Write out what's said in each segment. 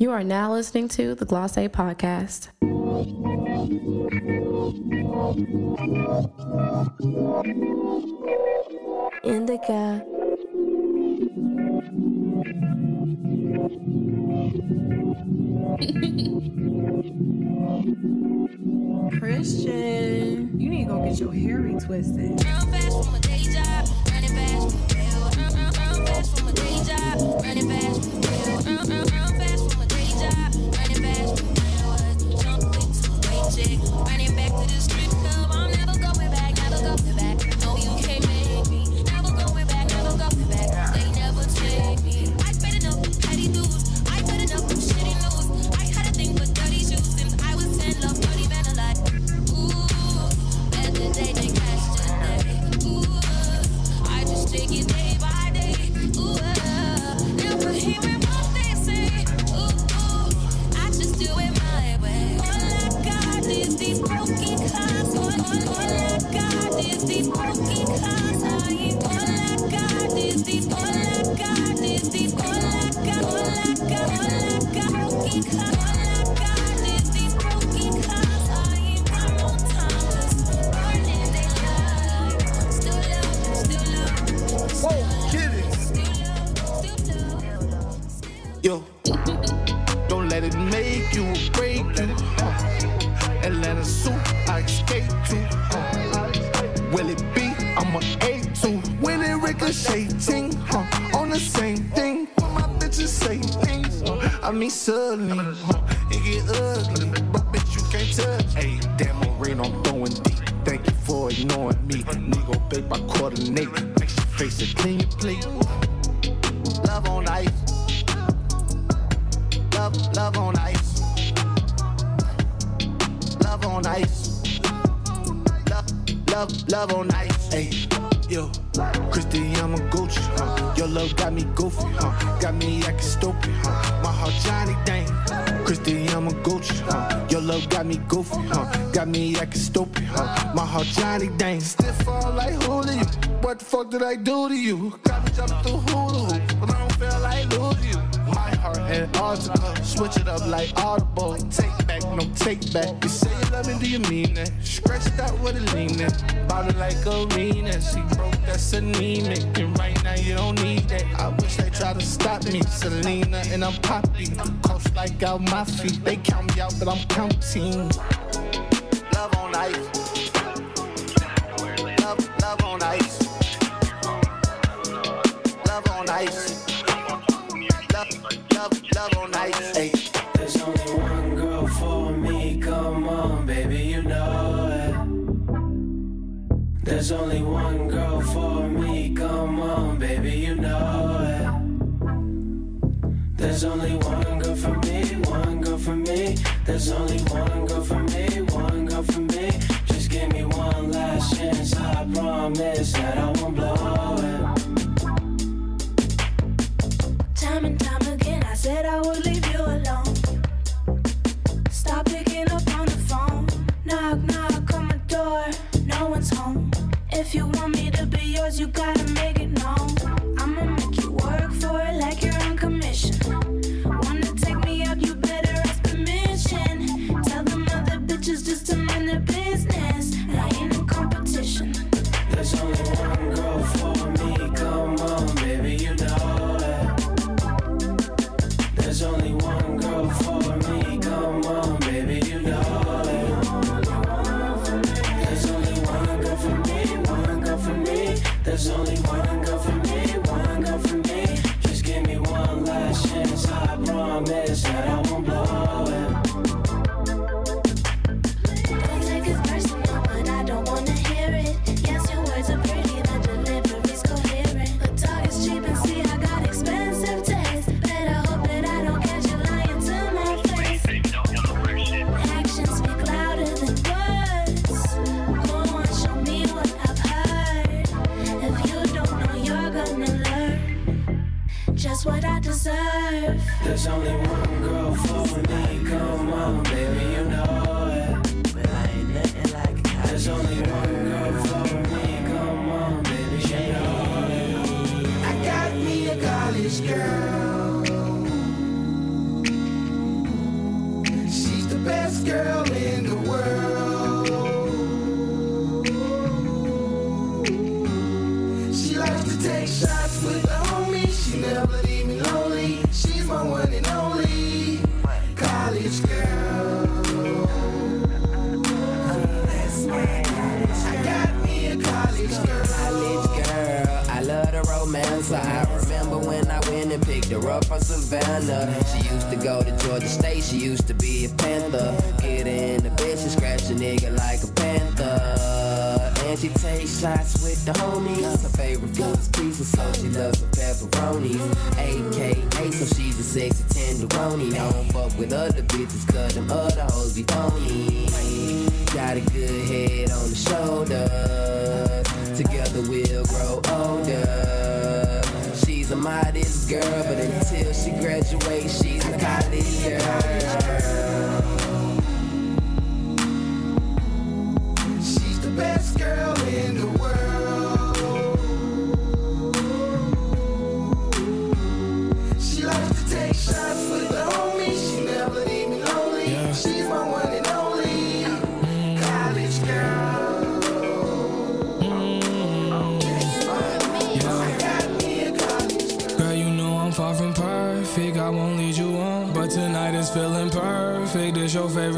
You are now listening to the Gloss A Podcast. Indica. Christian, you need to go get your hair retwisted. Real fast from a day job, running fast from a day job, running fast from a day job. that I do to you. only one girl for me, one girl for me. Just give me one last chance. I promise that I won't blow it. Time and time again, I said I would leave you alone. Stop picking up on the phone. Knock, knock on my door. No one's home. If you want me to be yours, you gotta make from Savannah. She used to go to Georgia State. She used to be a Panther. Get in the bitch and scratch a nigga like a panther. And she takes shots with the homies. Her favorite food is pizza, so she loves her pepperonis. AKA, so she's a sexy tenderoni. Don't fuck with other bitches, cause them other hoes be phony. Got a good head on the shoulders. Together we'll grow older. She's a modest girl, but until she graduates, she's a college girl.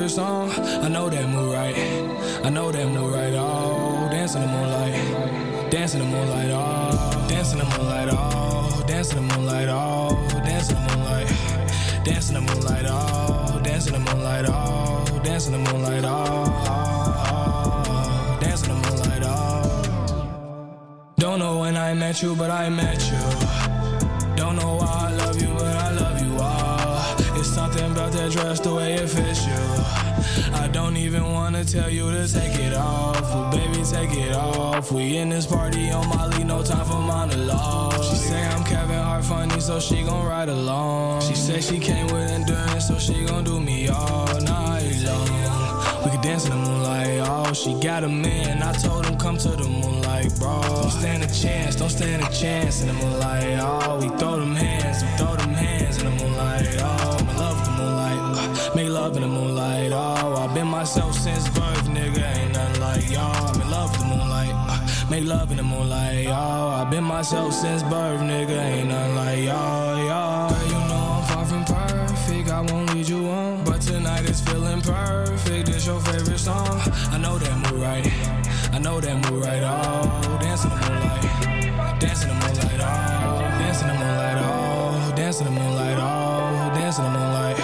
Favorite song. I know that move right. I know that move right. Oh, dance in the moonlight. Dance in the moonlight. Oh, dance in the moonlight. Oh, dance in the moonlight. Oh, dance in the moonlight. Dance in the moonlight. Oh, dance in the moonlight. Oh, dance in the moonlight. Oh, oh, oh, in the moonlight. Oh. Don't know when I met you, but I met you. Don't know why I love you, but I love you all. It's something about that dress, the way it fits you. Even wanna tell you to take it off, but baby, take it off. We in this party on Molly, no time for monologue. She say I'm Kevin Hart funny, so she gon' ride along. She say she came with endurance, so she gon' do me all night long. We could dance in the moonlight, oh, she got a man. I told him come to the moonlight, bro. Don't stand a chance, don't stand a chance in the moonlight, oh. We throw them hands, we throw them make love in the moonlight, oh. I've been myself since birth, nigga, ain't nothing like y'all, y'all. Girl, you know I'm far from perfect, I won't lead you on. But tonight is feeling perfect, this your favorite song. I know that move right, I know that move right, oh. Dance in the moonlight, dance in the moonlight, oh. Dance in the moonlight, oh. Dance in the moonlight, oh. Dance in the moonlight,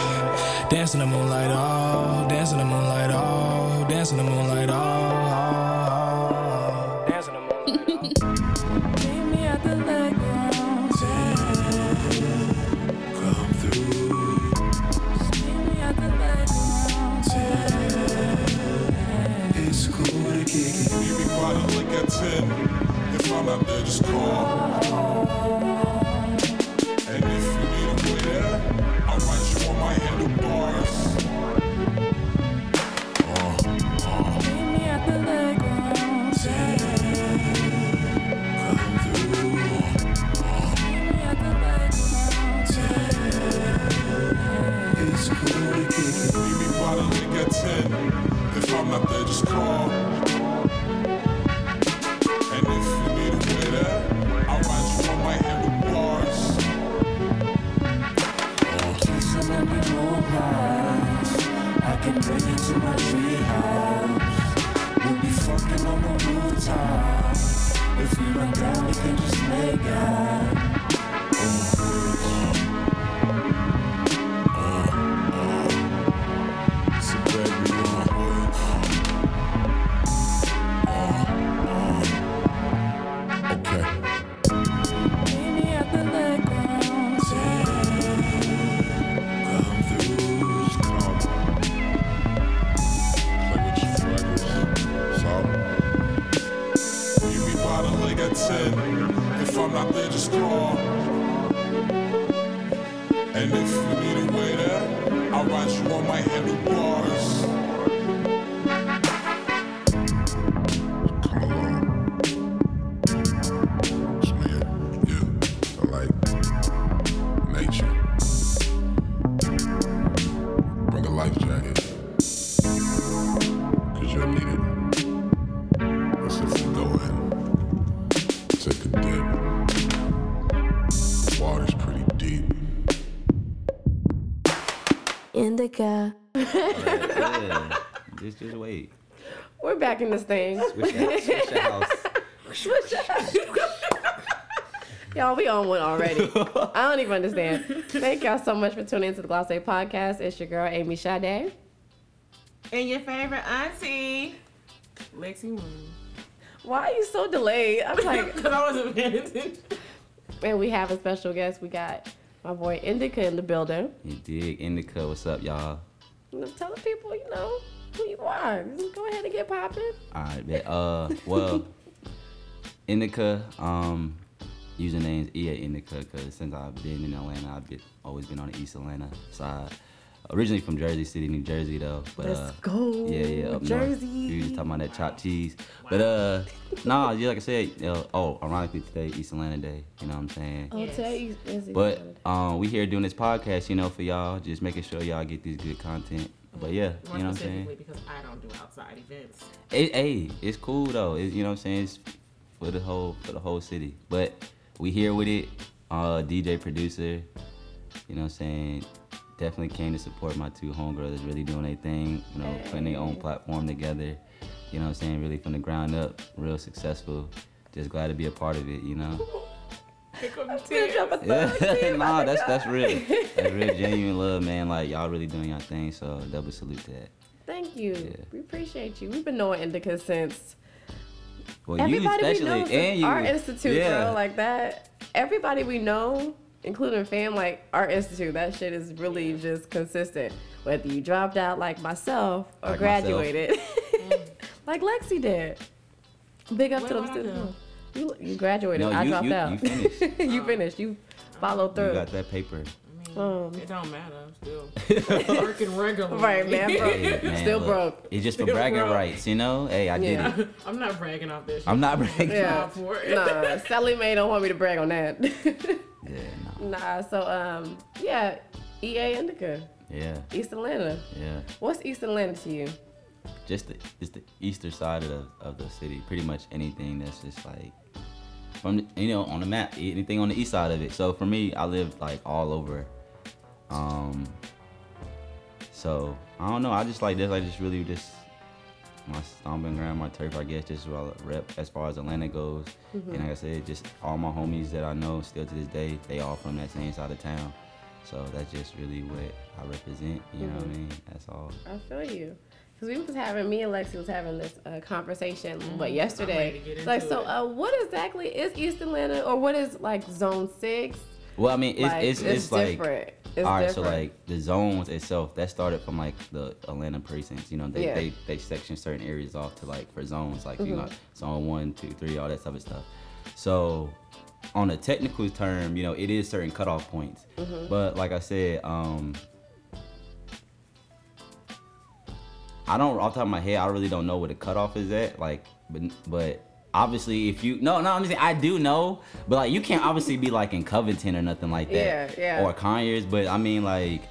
dance in the moonlight, oh. Just call. And if you need a way I'll write you on my handlebars. Meet me at the leg room. Come through. Meet me at the leg room. It's cool to kick it. Meet me by the lick at 10. If I'm not there, just call. Bring you to my treehouse. We'll be fucking on the rooftop. If we run down, we can just make out. Indica. yeah. Just, just wait. We're back in this thing. Switch your, switch your house. Y'all, we on one already. I don't even understand. Thank y'all so much for tuning into the Gloss A podcast. It's your girl, Amy Sade. And your favorite auntie, Lexi Moon. Why are you so delayed? I'm like, Because I wasn't paying attention. and we have a special guest. We got my boy Indica in the building. You dig? Indica, what's up, y'all? Tell the people, you know, who you are. Just go ahead and get popping. Alright, bet. Uh, well, Indica, um, username's EA Indica, because since I've been in Atlanta, I've been, always been on the East Atlanta side. Originally from Jersey City, New Jersey, though. But, Let's uh, go. Yeah, yeah, up Jersey. north. We was just talking about that chopped cheese. But, uh, nah, yeah, like I said, uh, oh, ironically today, East Atlanta Day, you know what I'm saying? Oh, tell you. is it- But um, we here doing this podcast, you know, for y'all, just making sure y'all get these good content. But yeah, More you know what I'm saying? because I don't do outside events. It, hey, it's cool though. It, you know what I'm saying? It's for the whole for the whole city. But we here with it. Uh, DJ producer. You know what I'm saying? Definitely came to support my two homegirls that's really doing their thing. You know, putting their own platform together. You know what I'm saying? Really from the ground up, real successful. Just glad to be a part of it. You know. Yeah, nah, that's that's real. That's real genuine love, man. Like y'all really doing your thing. So double salute to that. Thank you. We appreciate you. We've been knowing Indica since Well, everybody you we especially, know and since you, Art Institute, yeah. bro. Like that. Everybody we know, including a fam, like Art Institute, that shit is really just consistent. Whether you dropped out like myself or Like myself. graduated, like Lexi did. Big up What to them did students. You, you graduated. No, I you- dropped you- out. you finished. you finished. You followed You through. got that paper. Um, It don't matter. I'm still working regularly. Right, man, bro. Hey, man, Still look, broke. It's just for Still bragging broke. rights, you know. Hey, I Yeah. did it. I'm not bragging off this. I'm not bragging. Yeah. for it. Nah, Sallie Mae don't want me to brag on that. Yeah, no. nah, so um, yeah, EA Indica, Yeah, East Atlanta. yeah. What's East Atlanta to you? Just the just the eastern side of the of the city. Pretty much anything that's just like from the, you know on the map. Anything on the east side of it. So for me, I live like all over. Um. So I don't know. I just like this. I just really just my stomping ground, my turf. I guess just what I rep as far as Atlanta goes. Mm-hmm. And like I said, just all my homies that I know still to this day, they all from that same side of town. So that's just really what I represent. You know what I Mm-hmm. mean? That's all. I feel you. Cause we was having me and Lexi was having this uh, conversation, but I'm ready yesterday, to get like, into so it. uh, what exactly is East Atlanta, or what is like Zone Six? Well, I mean, it's Like, it's, it's, like different. It's all right. different. So like the zones itself, that started from like the Atlanta precincts. You know, they Yeah. they, they section certain areas off to like for zones, like you Mm-hmm. know, zone one, two, three, all that type of stuff. So on a technical term, you know, it is certain cutoff points. Mm-hmm. But like I said, um, I don't off the top of my head, I really don't know where the cutoff is at. Like, but but obviously, if you no no, I'm saying I do know, but like you can't obviously be like in Covington or nothing like that, Yeah, yeah. or Conyers. But I mean, like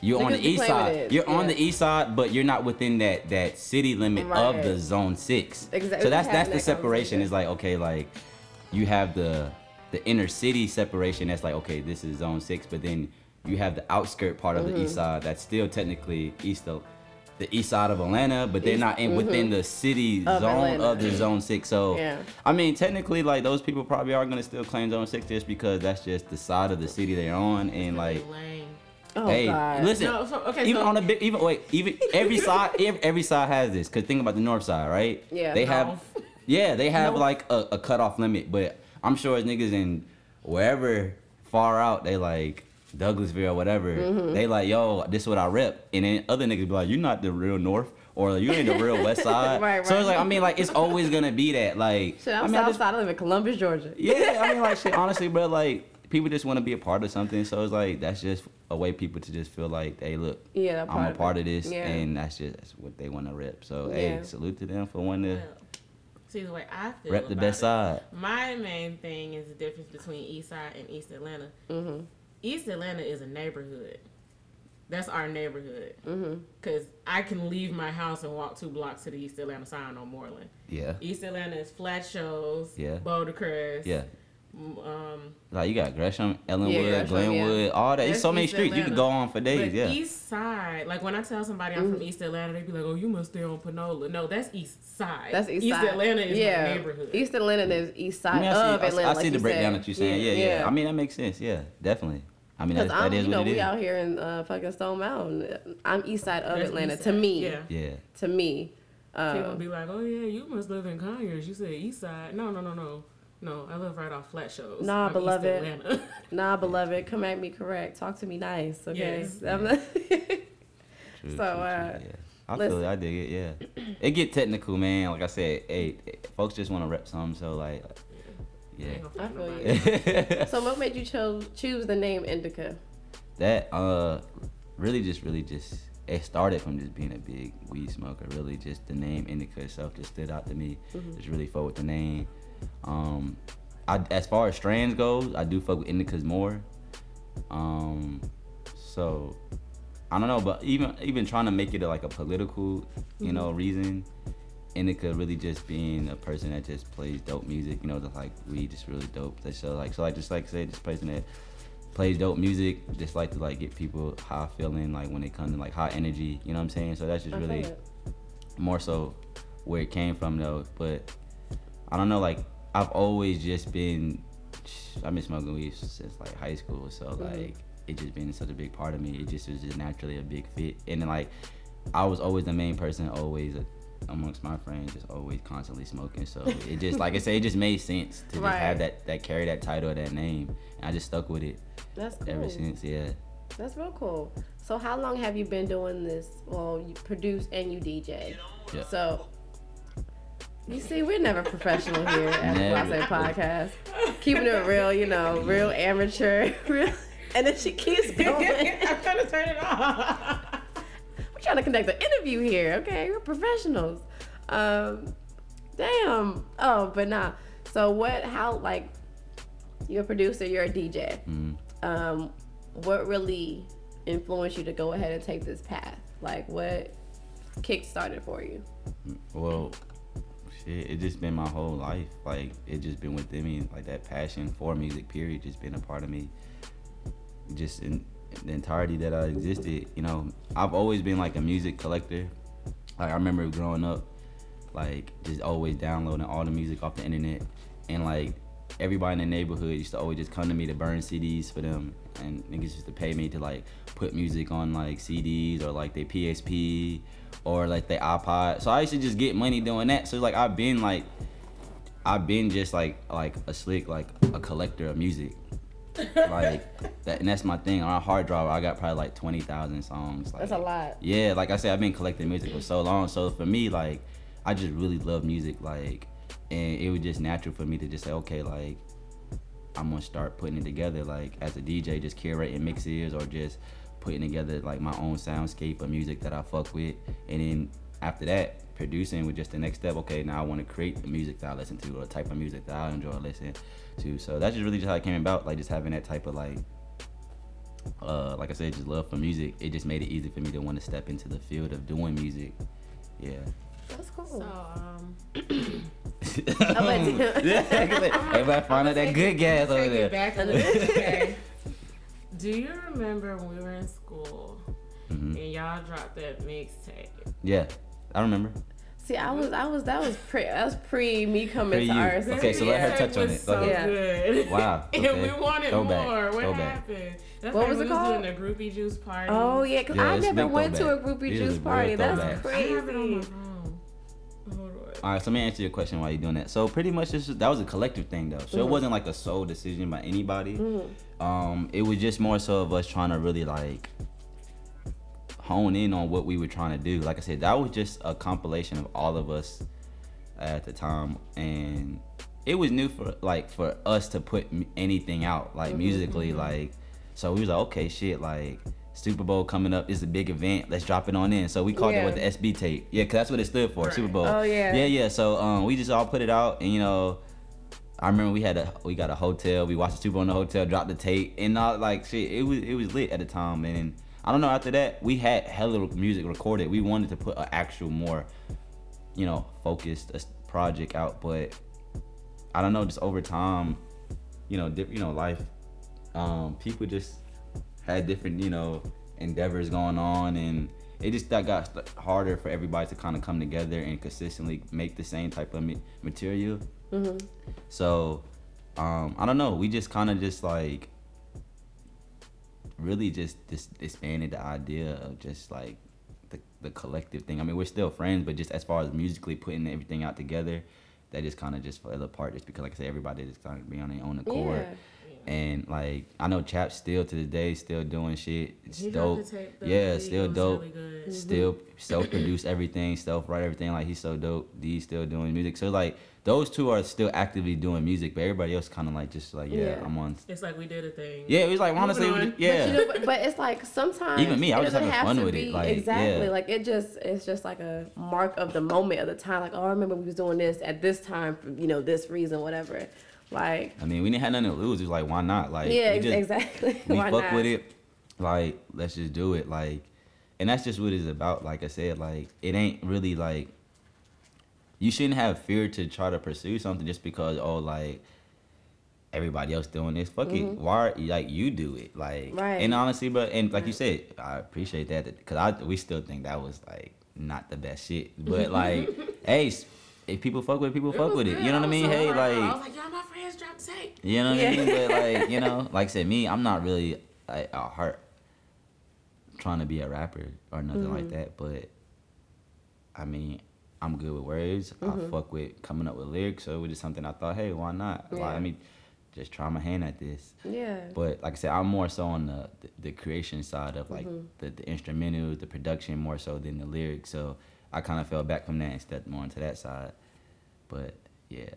you're on the east side. You're on the east side, but you're not within that that city limit of the zone six. Exactly. So that's that's the that separation. Is like okay, like you have the the inner city separation. That's like okay, this is zone six, but then you have the outskirt part of the Mm-hmm. east side. That's still technically east of the east side of Atlanta, but they're East- not in mm-hmm. within the city Of zone Atlanta. of the zone six. So Yeah. I mean, technically, like those people probably are gonna still claim zone six just because that's just the side of the city they're on, and like. Oh hey, God. listen. No, so- okay, even so- on a big, even wait, even every side, every, every side has this. Cause think about the north side, right? Yeah. They have, North. yeah, they have North. like a, a cutoff limit. But I'm sure as niggas in wherever far out, they like Douglasville or whatever. Mm-hmm. They like, yo, this is what I rep. And then other niggas be like, you're not the real north. Or you ain't the real west side. Right, So it's like I mean, like it's always gonna be that. Like Shit, I'm I mean, I south just- side. I live in Columbus, Georgia. yeah, I mean, like shit. Honestly, bro, like people just want to be a part of something. So it's like that's just a way people to just feel like, hey, look, Yeah, I'm a of part it. of this, Yeah. and that's just that's what they want to rep. So Yeah. hey, salute to them for wanting to Well, See the way I feel. rep the about best it. side. My main thing is the difference between East Side and East Atlanta. Mm-hmm. East Atlanta is a neighborhood. That's our neighborhood. Mm-hmm. Cause I can leave my house and walk two blocks to the East Atlanta sign on Moreland. Yeah, East Atlanta is Flat Shoals, Yeah. Boulder Crest, yeah, Um, Like you got Gresham, Ellenwood, Yeah, Glenwood, yeah. all that. It's so many East streets. You Atlanta. could go on for days. but yeah. East Side, like when I tell somebody I'm from East Atlanta, they be like, "Oh, you must stay on Panola." No, that's East Side. That's East, Side. Atlanta is yeah. my neighborhood. East Atlanta is East side I mean, I see, of I Atlanta. I like see the breakdown said. that you're saying. Yeah, yeah, I mean, that makes sense. Yeah, definitely. I mean, that, Because that I'm, you know, it we is. out here in uh, fucking Stone Mountain. I'm east side of That's Atlanta. East To me, yeah. Yeah. to me, People um, be like, "Oh yeah, you must live in Conyers." You said East Side. No, no, no, no, no. I live right off Flat Shoals. Nah, I'm beloved. Atlanta. nah, beloved, come at me correct. Talk to me nice, okay? Yes. I'm True, so, true, uh, true, yeah. I listen. feel it. I dig it. Yeah. It get technical, man. Like I said, hey, folks just want to rep something. So like, yeah. I feel you. so, what made you choose choose the name Indica? that uh really just really just it started from just being a big weed smoker really just the name indica itself just stood out to me Mhm. just really fuck with the name um I, as far as strands goes i do fuck with indicas more um so i don't know but even even trying to make it a, like a political you know reason indica really just being a person that just plays dope music you know like we just really dope they so like so like just like said just person that plays dope music just like to like get people high feeling like when it comes to like high energy you know what i'm saying so that's just I really more so where it came from though but i don't know like i've always just been i've been smoking weed since like high school so Mhm. like it just been such a big part of me it just was just naturally a big fit and then like i was always the main person always amongst my friends just always constantly smoking so it just like i say it just made sense to just have that that carry that title of that name and i just stuck with it That's cool. ever since yeah That's real cool. So, how long have you been doing this? Well, you produce and you DJ. Yeah. So, you see, we're never professional here at the Never. Blase Podcast. Keeping it real, you know, real amateur, real. And then she keeps going. I'm trying to turn it off. Trying to conduct an interview here, okay? We're professionals. Um, damn. Oh, but nah. So what? How? Like, you're a producer. You're a DJ. Mhm. Um, what really influenced you to go ahead and take this path? Like, what kick started for you? Well, shit, it just been my whole life. Like it just been within me. Like that passion for music, period, just been a part of me. Just in the entirety that I existed. You know, I've always been like a music collector. Like I remember growing up, like just always downloading all the music off the internet, and like everybody in the neighborhood used to always just come to me to burn CDs for them, and niggas used to pay me to like put music on like CDs or like their PSP or like their iPod. So I used to just get money doing that. So like I've been like I've been just like like a slick like a collector of music. Like that, and that's my thing. On a hard drive, I got probably like twenty thousand songs. Like, That's a lot. yeah, like I said, I've been collecting music for so long. So for me, like, I just really love music. Like, and it was just natural for me to just say, okay, like, I'm gonna start putting it together. Like, as a DJ, just curating mixes or just putting together like my own soundscape of music that I fuck with. And then after that, producing was just the next step. Okay, now I want to create the music that I listen to or the type of music that I enjoy listening to. So that's just really just how it came about. Like, just having that type of like uh, like I said, just love for music. It just made it easy for me to want to step into the field of doing music. Yeah. That's cool. So, um, yeah, everybody find out that good gas over there. back a little bit. Okay. Do you remember when we were in school Mhm. and y'all dropped that mixtape? Yeah, I remember. See, I was, I was, that was pre, that was pre me coming Pre to you. ours. Okay, so let her touch on it. Go So ahead. good. Wow, and okay. we wanted Throwback, more. What throwback. happened? That's What like was we it was called? doing the groupie juice party. Oh yeah, cause Yeah, I never went to a groupie It is juice a party. That's throwback. I have it on my crazy. phone. Hold on. All right, so let me answer your question while you're doing that. So pretty much this, that was a collective thing though. So it Mhm. wasn't like a sole decision by anybody. Mhm. Um, it was just more so of us trying to really like hone in on what we were trying to do. Like I said, that was just a compilation of all of us at the time, and it was new for like for us to put anything out like Mhm, musically. mhm. Like, so we was like, okay, shit, like. Super Bowl coming up is a big event. Let's drop it on in. So we called Yeah. it with the SB tape. Yeah, cause that's what it stood for. Super Bowl. Oh, yeah. Yeah, yeah. So um, we just all put it out, and you know, I remember we had a we got a hotel. We watched the Super Bowl in the hotel, dropped the tape, and all like shit. It was it was lit at the time, and I don't know. After that, we had hella music recorded. We wanted to put an actual more, you know, focused uh, project out, but I don't know. Just over time, you know, diff, you know, life, um, people just had different, you know, endeavors going on, and it just that got harder for everybody to kind of come together and consistently make the same type of ma- material. Mhm. So, um, I don't know. We just kind of just like really just just expanded the idea of just like the the collective thing. I mean, we're still friends, but just as far as musically putting everything out together, that just kind of just fell apart. Just because, like I said, everybody just kind of be on their own accord. Yeah. And like I know Chap still to this day still doing shit. It's He dope. yeah, still dope. really. Still self produce everything, self write everything. Like he's so dope. D still doing music. So like those two are still actively doing music, but everybody else kind of like just like yeah, Yeah. I'm on. It's like we did a thing. Yeah, it was like honestly, we on. just- yeah. But, you know, but, but it's like sometimes Even me, I was it just having fun to with it, be- like, exactly yeah. like it just it's just like a mark of the moment of the time. Like oh, I remember we was doing this at this time for you know this reason, whatever. Like I mean, we didn't have nothing to lose. It was like, why not? Like, yeah, we ex- just- exactly. we Why fuck not? with it. Like, let's just do it. Like, and that's just what it's about. Like I said, like it ain't really like you shouldn't have fear to try to pursue something just because oh like everybody else doing this. Fuck it. Mhm. Why like you do it? Like, Right. and honestly, but and like you said, I appreciate that because I we still think that was like not the best shit. But like, hey. If people fuck with it, people fuck with it. You know what I mean? Hey, like, I was like, y'all, my friends dropped tape. you know what Yeah. I mean? But like, you know, like I said, me, I'm not really like a heart trying to be a rapper or nothing like Mhm. that. But I mean, I'm good with words. I Mhm. fuck with coming up with lyrics. So it was just something I thought, hey, why not? Like, Yeah. let me just try my hand at this. Yeah. But like I said, I'm more so on the the, the creation side of like Mhm. the, the instrumentals, the production more so than the lyrics. So I kind of fell back from that and stepped more into that side. But yeah,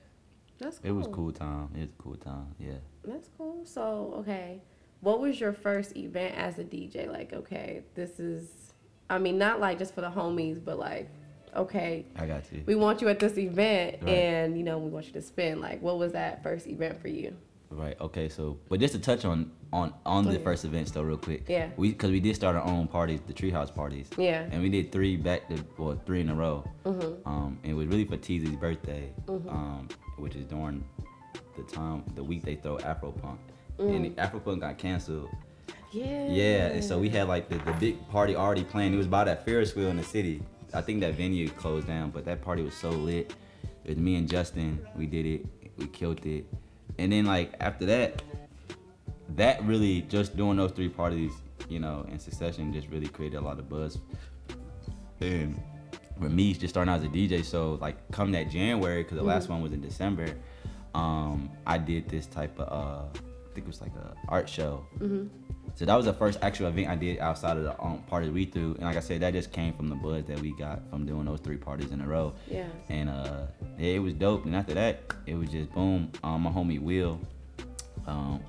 That's it was cool. cool time. It was a cool time. Yeah. That's cool. So, okay. What was your first event as a DJ? Like, okay, this is, I mean, not like just for the homies, but like, okay, I got you. we want you at this event Right. and, you know, we want you to spend. Like, what was that first event for you? Right. Okay. So, but just to touch on on on the yeah. first event though, real quick. Yeah. We because we did start our own parties, the treehouse parties. Yeah. And we did three back to well three in a row. Mhm. Um, and it was really for Teasy's birthday. Mhm. Um, which is during the time the week they throw Afro Punk, Mm. and Afro Punk got canceled. Yeah. Yeah, and so we had like the, the big party already planned. It was by that Ferris wheel in the city. I think that venue closed down, but that party was so lit. It was me and Justin. We did it. We killed it. And then like after that, that really just doing those three parties, you know, in succession, just really created a lot of buzz. And for me, just starting out as a DJ, so like come that January, because the last Mhm. one was in December, um, I did this type of uh, think it was like a art show. Mhm. So that was the first actual event I did outside of the um, party we threw, and like I said, that just came from the buzz that we got from doing those three parties in a row. Yeah. And uh, yeah, it was dope. And after that, it was just boom. Um, my homie Will, um,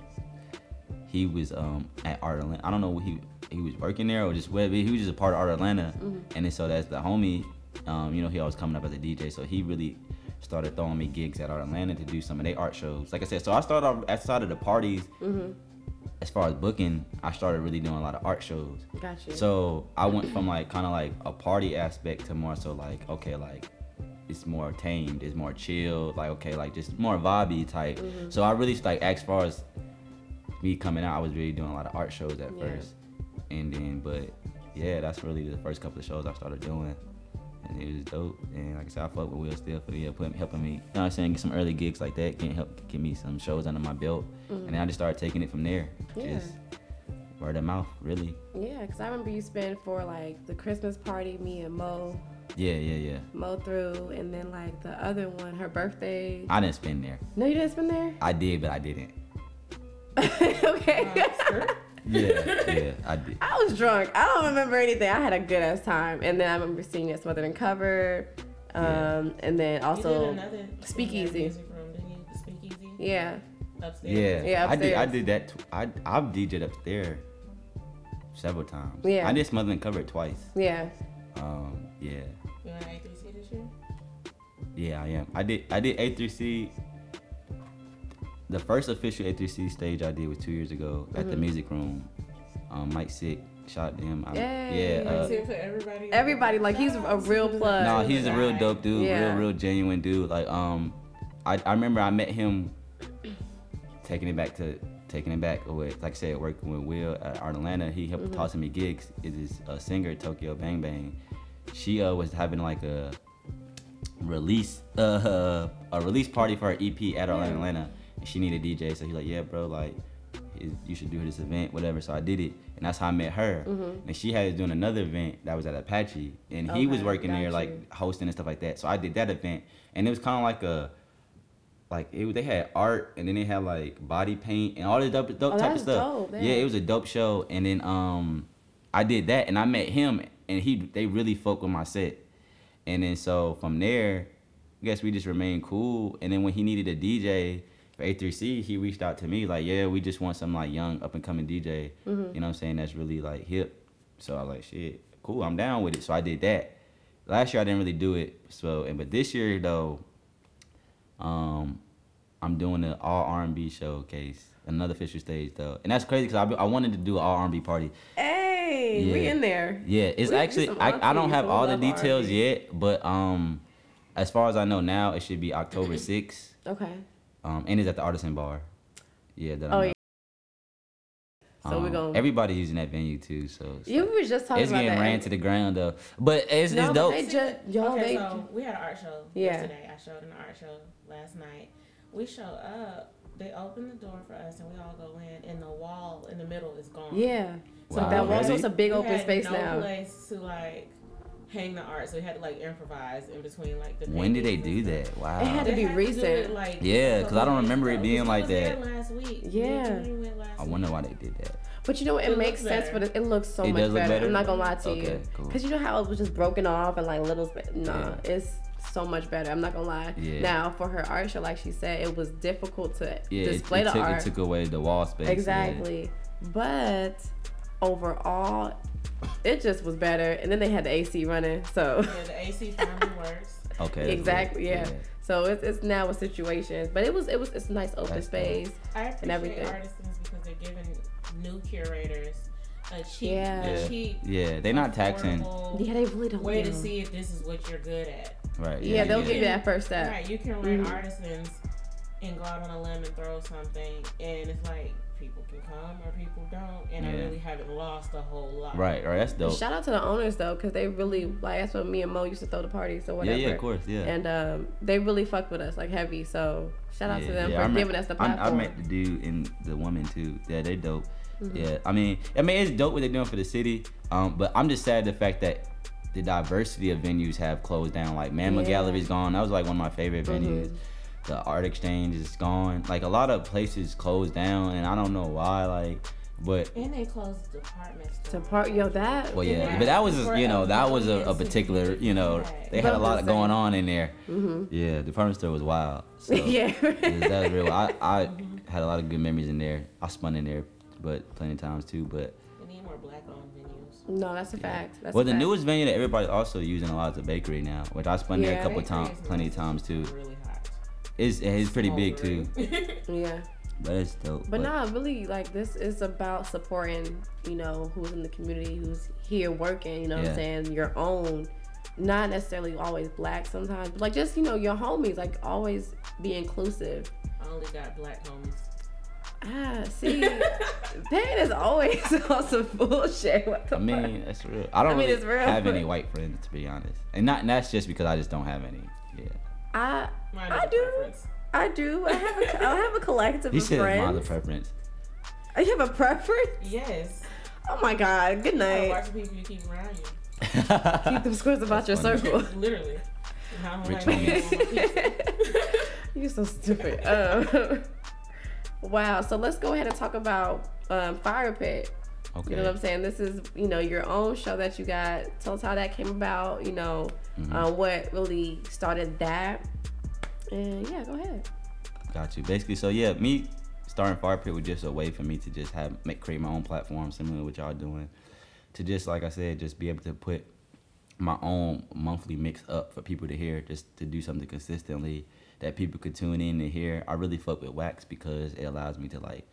he was um at Art Atlanta. I don't know what he he was working there or just whatever. He was just a part of Art Atlanta, Mhm. and then so that's the homie. Um, you know, he always coming up as a DJ, so he really started throwing me gigs at Art Atlanta to do some of their art shows. Like I said, so I started off outside of the parties. Mhm. As far as booking, I started really doing a lot of art shows. Gotcha. So I went from like kind of like a party aspect to more so like okay like it's more tamed, it's more chill, like okay like just more vibey type. Mhm. So I really like as far as me coming out, I was really doing a lot of art shows at Yeah. first, and then but yeah, that's really the first couple of shows I started doing. And it was dope, and like I said, I fuck with Will still for yeah, put, helping me. You know what I'm saying? Get some early gigs like that, can help get me some shows under my belt, Mhm. and then I just started taking it from there. Yeah. Just word of mouth, really. Yeah, because I remember you spin for like the Christmas party, me and Mo, Yeah, yeah, yeah. Mo through, and then like the other one, her birthday. I didn't spend there. No, you didn't spin there? I did, but I didn't. okay. Yeah, yeah, I did. I was drunk. I don't remember anything. I had a good ass time. And then I remember seeing it smothered and covered. Um, and then also Speakeasy. Music room, didn't you? The speakeasy. Yeah. Upstairs. Yeah, Yeah, I did. I did that. Tw- I I've DJed up there several times. Yeah. I did Smothered and Covered twice. Yeah. Um, yeah, You on A3C this year? yeah, I am. I did. I did A3C. The first official A3C stage I did was two years ago at the Mhm. Music Room. Um, Mike Sick shot him. I, Yay. yeah. Uh, Like, for everybody. Everybody, like he's a real plug. No, he's a real dope dude, Yeah. real, real genuine dude. Like, um, I, I remember I met him taking it back to taking it back with like I said, working with Will at Art Atlanta, he helped Mhm. tossing me gigs. It is a singer, Tokyo Bang Bang. She uh, was having like a release uh a release party for her EP at Art Yeah. Atlanta, and she needed a DJ. So he's like, yeah, bro, like you should do this event, whatever. So I did it, and that's how I met her. Mhm. And she had doing another event that was at Apache, and he was working there got like hosting and stuff like that. So I did that event, and it was kind of like a like it, they had art and then they had like body paint and all this dope, dope Oh, type of stuff. dope, yeah, yeah. it was a dope show. And then um, I did that and I met him and he they really fucked with my set. And then so from there, I guess we just remained cool. And then when he needed a DJ for A3C, he reached out to me like, yeah, we just want some like young up and coming DJ. Mhm. You know what I'm saying? That's really like hip. So I was like, shit, cool, I'm down with it. So I did that. Last year I didn't really do it. So and but this year though, um, I'm doing an all R&B showcase, another Fisher stage though, and that's crazy because I, I wanted to do an all R&B party. Hey, we in there. Yeah, it's We actually I, I don't have all the details R&B. yet, but um, as far as I know now, it should be October 6th. Okay. Um, and it's at the Artisan Bar. Yeah. That I Oh, know. yeah. So we Um, gon- Everybody's using that venue too, so. it's You like- was just talking It's about getting that. ran to the ground though, but it's, No, it's but dope. they just yo okay, they so we had an art show Yeah. yesterday. I showed an art show last night. We show up. They open the door for us, and we all go in, and the wall in the middle is gone. yeah. So Wow, that was really? also a big We open had space no now. place to like hang the art, so we had to like improvise in between like the. When did they do that? Wow. It had to They be had do recent. it, like, Yeah, because I don't remember it ago. being She like was there that. Last week. Yeah. Junior last I wonder why they did that. But you know? It It makes sense, better. but it, it looks so It much does look better. better? I'm not gonna lie to you, Okay, cool. because you know how it was just broken off and like little. sp- Nah, Yeah. it's so much better. I'm not gonna lie. Yeah. Now for her art show, like she said, it was difficult to Yeah, it, display it the took, art. it took away the wall space. yeah. Exactly. But overall, it just was better. And then they had the AC running, so Yeah, the AC finally works. Okay. exactly, good. yeah. So it's, it's now a situation, but it was it was it's a nice open That's dope. space. I appreciate and everything. artisans because they're giving new curators a cheap, Yeah. a Yeah. cheap, Yeah, they're not taxing. affordable Yeah, they really don't. way to see if this is what you're good at. Right. Yeah, they'll yeah. give you that first step. Right, you can rent Mhm. artisans and go out on a limb and throw something, and it's like people can come or people don't, and I really haven't lost a whole lot. Right, right. That's dope. Shout out to the owners though, because they really like that's what me and Mo used to throw the parties or Yeah, whatever. yeah, of course, yeah. And um, they really fucked with us like heavy. So shout out to them yeah, I for met- giving us the platform. I met the dude and the woman too. Yeah, they dope. Mhm. Yeah, I mean, I mean, it's dope what they're doing for the city. Um, but I'm just sad the fact that the diversity of venues have closed down. Like Mamma Yeah. Gallery's gone. That was like one of my favorite Mhm. venues. The Art Exchange is gone. Like a lot of places closed down, and I don't know why. Like, but And they closed departments. To part yo that. well, yeah, Yeah. but that was just, For you know that was a, a particular you know they had a lot just going on in there. Mhm. Yeah, the department store was wild. So. yeah. Yeah, that was real. I, I had a lot of good memories in there. I spun in there, but plenty of times too. But We need more black-owned venues. No, that's a fact. That's well, a the fact. newest venue that everybody's also using a lot is the bakery now, which I spun there a couple times, plenty of times too. Really hot. It's it's pretty big too, Yeah. but it's dope. But nah, really, like this is about supporting, you know, who's in the community, who's here working. You know what I'm saying? Your own, not necessarily always black sometimes, but like just you know your homies. Like always be inclusive. I only got black homies. Ah, see, Pan is always on some bullshit. What the I mean, that's real. I don't I mean, really it's real, have any white friends to be honest, and not and that's just because I just don't have any. Yeah, I Mine I do. preference. I do. I have a, I have a collective he of said it's my friends. preference. You have a preference? Yes. Oh my god. Good night. watch the people you keep around you. Keep them squares about That's your funny. circle. Literally. Rich like homies. people on my pizza. You're so stupid. Um, wow. So let's go ahead and talk about um, Fire Pit. Okay. You know what I'm saying? This is, you know, your own show that you got. Tell us how that came about, you know, Mhm. uh, what really started that. And yeah, go ahead. Got you. Basically, so yeah, me starting Fire Pit was just a way for me to just have make create my own platform, similar to what y'all doing, to just like I said, just be able to put my own monthly mix up for people to hear, just to do something consistently that people could tune in and hear. I really fuck with Wax because it allows me to like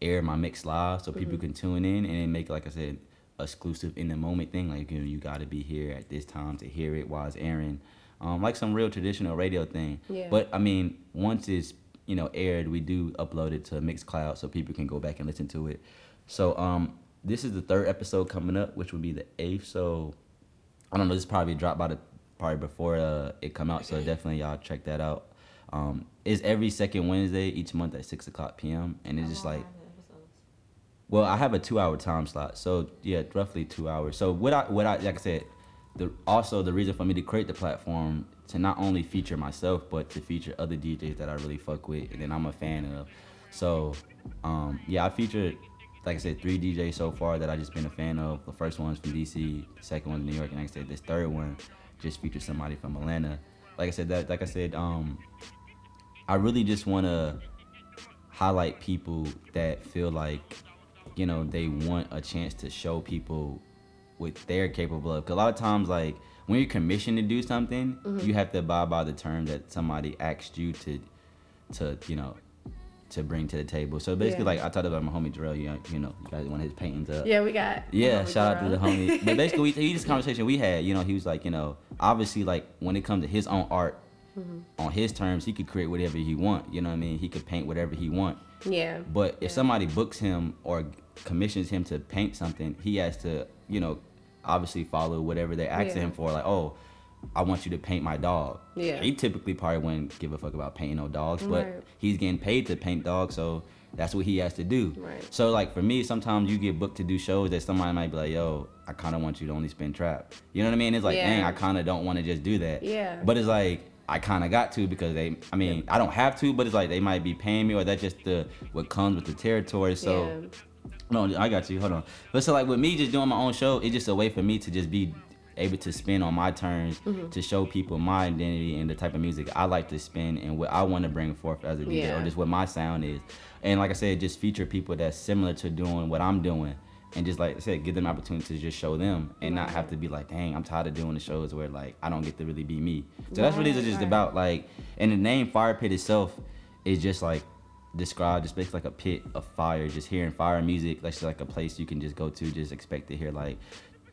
air my mix live, so people Mhm. can tune in and then make like I said, exclusive in the moment thing. Like you know, you got to be here at this time to hear it while it's airing. Um, like some real traditional radio thing. Yeah. But I mean, once it's you know aired, we do upload it to Mixcloud so people can go back and listen to it. So um, this is the third episode coming up, which will be the eighth. So I don't know. This probably dropped by the probably before uh, it come out. So definitely y'all check that out. Um, it's every second Wednesday each month at six o'clock p.m. and it's just like. Well, I have a two-hour time slot, so yeah, roughly two hours. So what I what I like I said, the also the reason for me to create the platform to not only feature myself but to feature other DJs that I really fuck with and then I'm a fan of. So um, yeah, I featured like I said three DJs so far that I just been a fan of. The first one's from DC, the second one's New York, and like I said this third one just featured somebody from Atlanta. Like I said that like I said um, I really just want to highlight people that feel like you know they want a chance to show people what they're capable of. Cause a lot of times, like when you're commissioned to do something, Mhm. you have to abide by the term that somebody asked you to, to you know, to bring to the table. So basically, Yeah. like I talked about my homie Jarrell. You know, you know, you guys one of his paintings up. Yeah, we got Yeah, shout out to the homie. But basically, we, he just conversation we had. You know, he was like, you know, obviously, like when it comes to his own art, Mhm. on his terms, he could create whatever he want. You know what I mean? He could paint whatever he want. Yeah. But if somebody books him or commissions him to paint something, he has to, you know, obviously follow whatever they're asking Yeah. him for. Like, oh, I want you to paint my dog. Yeah. He typically probably wouldn't give a fuck about painting no dogs, but Right. he's getting paid to paint dogs, so that's what he has to do. Right. So like for me, sometimes you get booked to do shows that somebody might be like, yo, I kind of want you to only spin trap. You know what I mean? It's like, Yeah. dang, I kind of don't want to just do that. Yeah. But it's like I kind of got to because they. I mean, I don't have to, but it's like they might be paying me, or that's just the what comes with the territory. So. Yeah. No, I got you. Hold on. But so like with me just doing my own show, it's just a way for me to just be able to spin on my terms Mhm. to show people my identity and the type of music I like to spin and what I want to bring forth as a DJ Yeah. or just what my sound is. And like I said, just feature people that's similar to doing what I'm doing. And just like I said, give them the opportunity to just show them and not have to be like, dang, I'm tired of doing the shows where like I don't get to really be me. So that's really Right, just right. about like and the name Fire Pit itself is just like described just basically like a pit of fire just hearing fire music. That's just like a place you can just go to just expect to hear like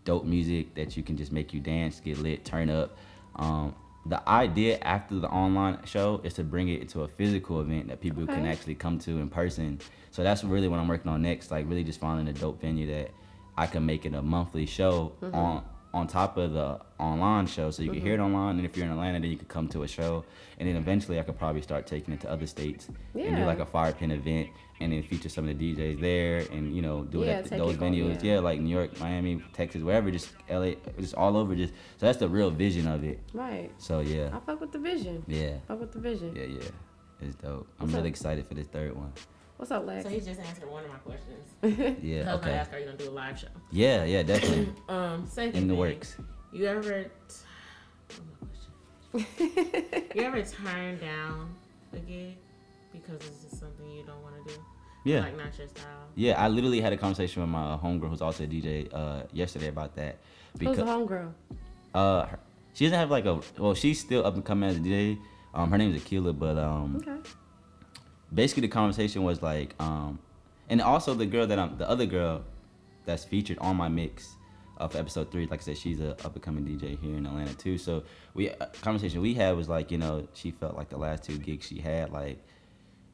dope music that you can just make you dance get lit turn up. Um, the idea after the online show is to bring it into a physical event that people can actually come to in person. So that's really what i'm working on next like really just finding a dope venue that i can make it a monthly show Mhm. on on top of the online show so you can hear it Mhm. online and if you're in atlanta then you could come to a show and then eventually i could probably start taking it to other states and do like a Fire Pit event and then feature some of the DJs there and you know do it Yeah, at take those venues. yeah. Yeah. like New York, Miami, Texas, wherever, just LA, just all over. Just so that's the real vision of it. Right. So yeah, I fuck with the vision. yeah, I fuck with the vision. yeah, yeah. It's dope. I'm What's really up? excited for this third one. What's up, Lex? So he just answered one of my questions. Yeah, I was gonna okay. ask, are you gonna do a live show? Yeah, yeah, definitely. Um, second In the works. You ever? T- what my question? you ever turn down a gig because it's just something you don't want to do? Yeah. Like not your style. Yeah, I literally had a conversation with my homegirl who's also a DJ uh, yesterday about that. Who's the homegirl? Uh, her- she doesn't have like a well, she's still up and coming as a DJ. Um, her name is Akila, but um, Okay. Basically the conversation was like, um, and also the girl that I'm, the other girl that's featured on my mix of episode three, like I said, she's a up and coming DJ here in Atlanta too. So we a conversation we had was like, you know, she felt like the last two gigs she had, like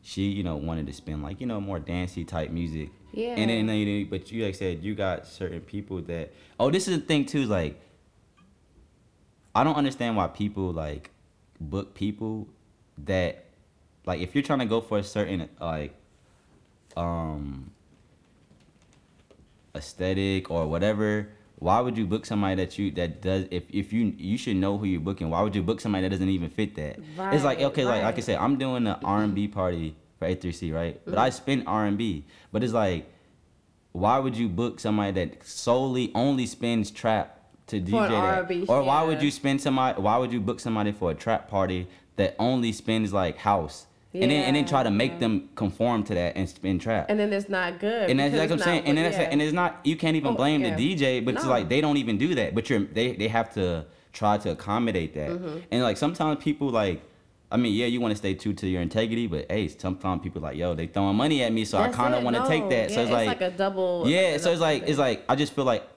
she, you know, wanted to spin like, you know, more dancey type music. Yeah. And then, you know, but you like said, you got certain people that. Oh, this is the thing too. is, Like, I don't understand why people like book people that, like, if you're trying to go for a certain like, um, aesthetic or whatever. Why would you book somebody that you that does if if you you should know who you're booking? Why would you book somebody that doesn't even fit that? it's like Right, okay, like like I right. said, I'm doing the R and B party for A3C, right? But I spin R and B. But it's like, why would you book somebody that solely only spins trap to DJ For an that? R&B, Or why would you spend somebody? Why would you book somebody for a trap party that only spins like house? And then and then try to make them conform to that and spin trap. And then it's not good. And that's like I'm it's saying, and then what- that's and it's not you can't even Oh, blame yeah. the DJ, but it's like they don't even do that. But you're they they have to try to accommodate that. Mhm. And like sometimes people like, I mean, yeah, you want to stay true to your integrity, but hey, sometimes people like, yo, they throwing money at me, so That's I kind of want to no. take that. so Yeah, it's like, like a double. yeah, so it's like it's like I just feel like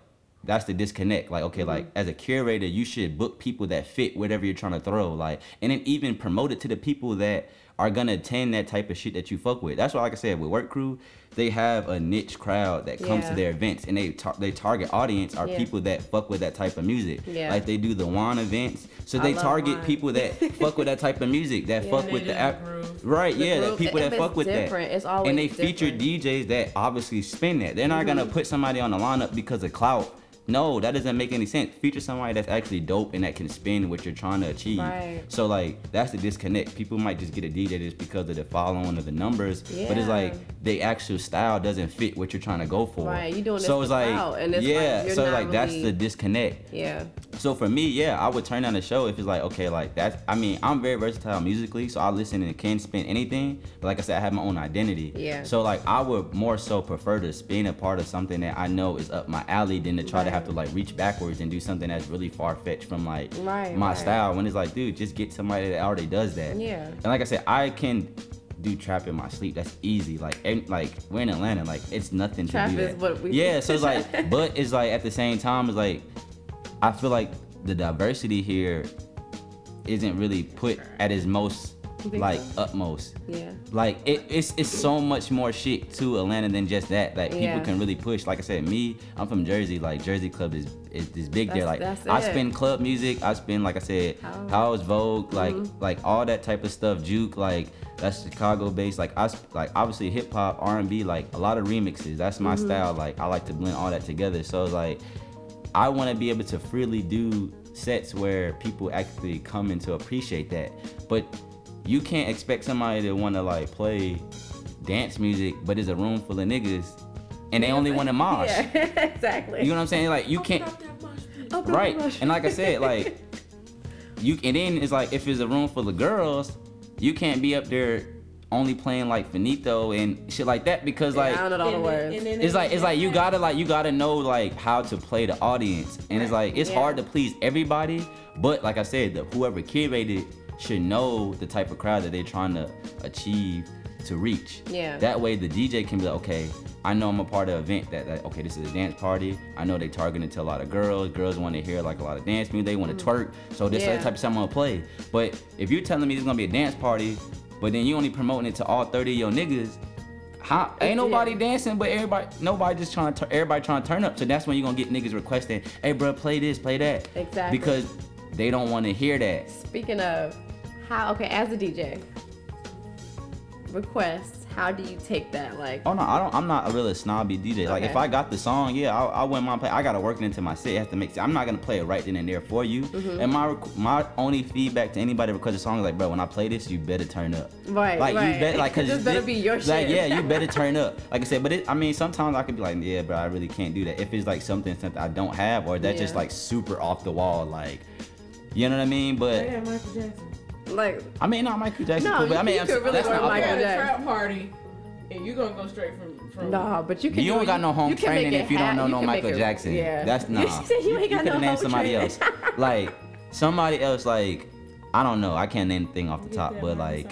that's the disconnect. Like okay, like Mm-hmm. as a curator, you should book people that fit whatever you're trying to throw. Like and then even promote it to the people that are gonna attend that type of shit that you fuck with. That's why, like I said, with Work Crew, they have a niche crowd that comes Yeah. to their events, and they tar- they target audience are Yeah. people that fuck with that type of music. Yeah. Like they do the Wine events, so I they target Wine. people that fuck with that type of music, that Yeah. fuck with the app. the. Right, The yeah, groove, that people that fuck with different, that. it's always and they feature. DJs that obviously spin that. They're not gonna Mhm. put somebody on the lineup because of clout. No, that doesn't make any sense. Feature somebody that's actually dope and that can spin what you're trying to achieve. Right. So like that's the disconnect. People might just get a DJ just because of the following of the numbers, but it's like the actual style doesn't fit what you're trying to go for. Right, you doing so it's like and it's like, yeah, you're so like that's the disconnect. Yeah. So for me, yeah, I would turn on the show if it's like, okay, like that's. I mean, I'm very versatile musically, so I listen and can spin anything. But like I said, I have my own identity. Yeah. So like, I would more so prefer to spin a part of something that I know is up my alley than to try to have to like reach backwards and do something that's really far fetched from like Right, my right. style. When it's like, dude, just get somebody that already does that. Yeah. And like I said, I can. Do trap in my sleep. That's easy. Like, and, like we're in Atlanta. Like, it's nothing Trap to do is that. what we- yeah. So it's like, but it's like at the same time, it's like I feel like the diversity here isn't really put at its most Think like so? utmost. Yeah. Like it, it's it's so much more shit to Atlanta than just that. Like people Yeah. can really push. Like I said, me, I'm from Jersey. Like Jersey club is is, is big there. Like That's- I that's spin club music. I spin like I said, House. house Vogue, like Mhm. like all that type of stuff. Juke, like that's Chicago based. Like I sp- like obviously hip hop, R and B, like a lot of remixes. That's my Mhm. style. Like I like to blend all that together. So like I want to be able to freely do sets where people actually come in to appreciate that. But you can't expect somebody to want to like play dance music, but there's a room full of niggas and they only want to mosh. Yeah, exactly. You know what I'm saying? Like you can't. Open up Right. the. And like I said, like you and then it's like if it's a room full of girls, you can't be up there only playing like finito and shit like that because like I don't know all the words. it's like it's like you gotta like you gotta know like how to play the audience and it's like it's Yeah. hard to please everybody but like i said the, whoever curated should know the type of crowd that they're trying to achieve to reach Yeah. that way the dj can be like okay i know i'm a part of an event that, that okay this is a dance party i know they targeting to a lot of girls girls want to hear like a lot of dance music they want to mm. twerk so this is Yeah. the type of stuff i'm gonna play but if you're telling me it's gonna be a dance party but then you only promoting it to all 30 of your niggas how, ain't nobody Yeah. dancing, but everybody, nobody just trying to, everybody trying to turn up. So that's when you're gonna get niggas requesting, hey, bro, play this, play that. Exactly. Because they don't want to hear that. Speaking of how, okay, as a DJ, requests, how do you take that? Like, Oh no, I don't. I'm not a really snobby DJ. Like if I got the song, yeah, I, I wouldn't mind play. I gotta work it into my set. It has to make sense. I'm not gonna play it right then and there for you. Mhm. And my my only feedback to anybody that requests a song is like, bro, when I play this, you better turn up. Right, Like right. you better like cause This better be your Like shit. yeah, you better turn up. Like I said, but it, I mean sometimes I could be like, yeah, bro, I really can't do that. If it's like something something I don't have or that's just like super off the wall, like. You know what I mean? But Yeah, Michael Jackson. Like, I mean, not Michael Jackson, No, cool, but I mean, you I'm, could really that's work not Michael off At a Jackson. trap party, and you gonna go straight from from. nah, but you can. You do don't got no home training if you don't ha- know no Michael it- Jackson. Yeah, That's nah. you said you ain't got coulda no named home somebody training. else. Like somebody else. Like I don't know. I can't name anything off the top, but like.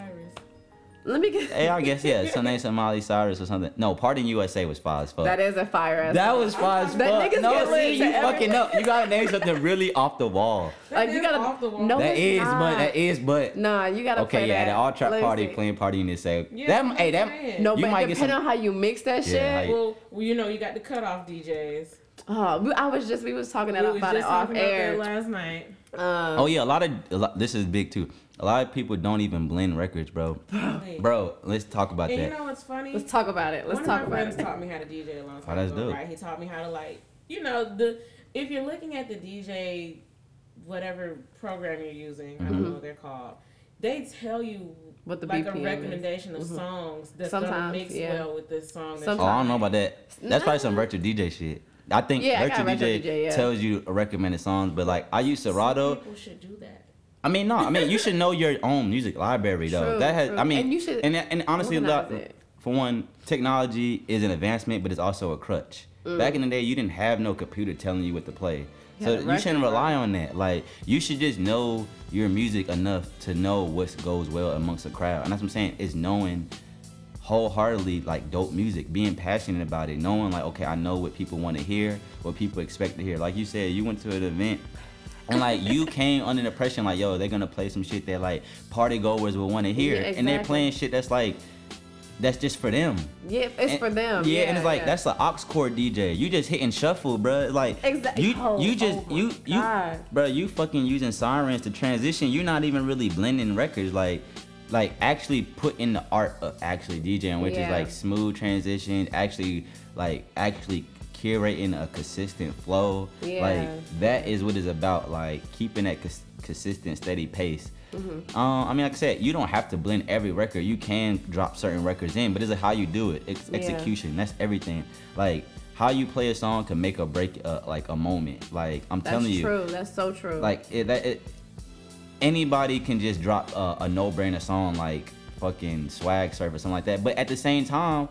Let me get. Hey, I guess yeah. Some name some Miley Cyrus or something. No, Party in USA was fire as fuck. That is a fire ass. That song. was fire as That fuck. niggas No, get lit see, to you fucking up. You gotta name something really off the wall. Like you gotta. off the wall. No, that it's is, not. but that is, but. Nah, you gotta. Okay, play yeah, that. the all trap party see. playing party in this say Yeah, that hey that. No, you but might get depending some on how you mix that Yeah, shit. you- Well, well, you know, you got the cutoff DJs. Oh, I was just we was talking We about was it off talking about air. that last night. Um, Oh yeah, a lot of a lot, this is big too. A lot of people don't even blend records, bro. Bro, let's talk about And you know what's funny? Let's talk about it. Let's talk about it. One talk of my about friends it. taught me how to DJ a long Oh, time that's ago, dope. right? He taught me how to like, you know, the if you're looking at the DJ, whatever program you're using, I Mm-hmm. don't know what they're called. They tell you What the like BPM a is. recommendation of Mhm. songs that's gonna Sometimes, mix yeah. well with this song. that Oh, I don't know about that. That's probably some virtual DJ shit. I think Yeah, I got virtual virtual DJ, DJ, yeah. tells you recommended songs, but like I use Some Serato. people should do that. I mean, no, I mean you should know your own music library though. True, that has, true. I mean, And you should and, and honestly, organize look, it. for one, technology is an advancement, but it's also a crutch. Mm. Back in the day, you didn't have no computer telling you what to play. You So you shouldn't rely on that. Like you should just know your music enough to know what goes well amongst the crowd. And that's what I'm saying. Is knowing wholeheartedly like dope music, being passionate about it, knowing like okay, I know what people want to hear, what people expect to hear. Like you said, you went to an event And like you came under the impression like, yo, they're gonna play some shit that like party goers will want to hear, Yeah, and they're playing shit that's like, that's just for them. Yeah, it's And- for them. Yeah, and it's like yeah. that's an aux cord DJ. You just hitting shuffle, bro. Like Exactly. you, Oh, you just oh you you, God. bro. You fucking using sirens to transition. You're not even really blending records. Like, like actually put in the art of actually DJing, which Yeah. is like smooth transition. Actually, like actually curating a consistent flow. Yeah. Like that is what it's about. Like keeping that cons- consistent, steady pace. Mhm. Um, I mean, like I said, you don't have to blend every record. You can drop certain records in, but it's like how you do it. Ex- Yeah. execution. That's everything. Like how you play a song can make or break uh, like a moment. Like I'm That's telling you, That's true. That's so true. like it, that it, anybody can just drop a, a no-brainer song like fucking swag surf or something like that. But at the same time.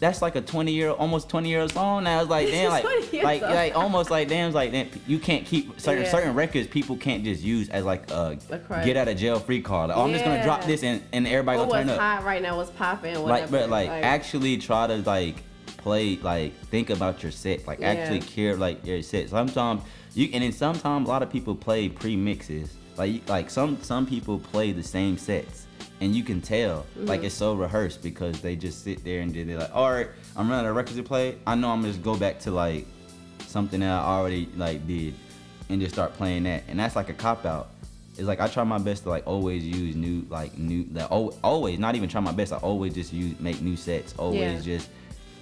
That's like a 20 year, almost 20 year old song now. It's like damn, like 20 like old. like almost like damn, it's like damn, you can't keep certain Yeah. certain records. People can't just use as like a A get out of jail free card. Like, oh, I'm just gonna drop this and, and everybody what gonna turn up. hot right now? What's popping? Like, but like, actually try to like play like think about your set. Like Yeah. actually care like your set. Sometimes you and then sometimes a lot of people play pre mixes. Like like some some people play the same sets. And you can tell, like Mhm. it's so rehearsed because they just sit there and they're like, all right, I'm running out of records to play. I know I'm gonna just go back to like something that I already like did, and just start playing that. And that's like a cop out. It's like I try my best to like always use new like new that al- always not even try my best. I always just use make new sets. Always Yeah. just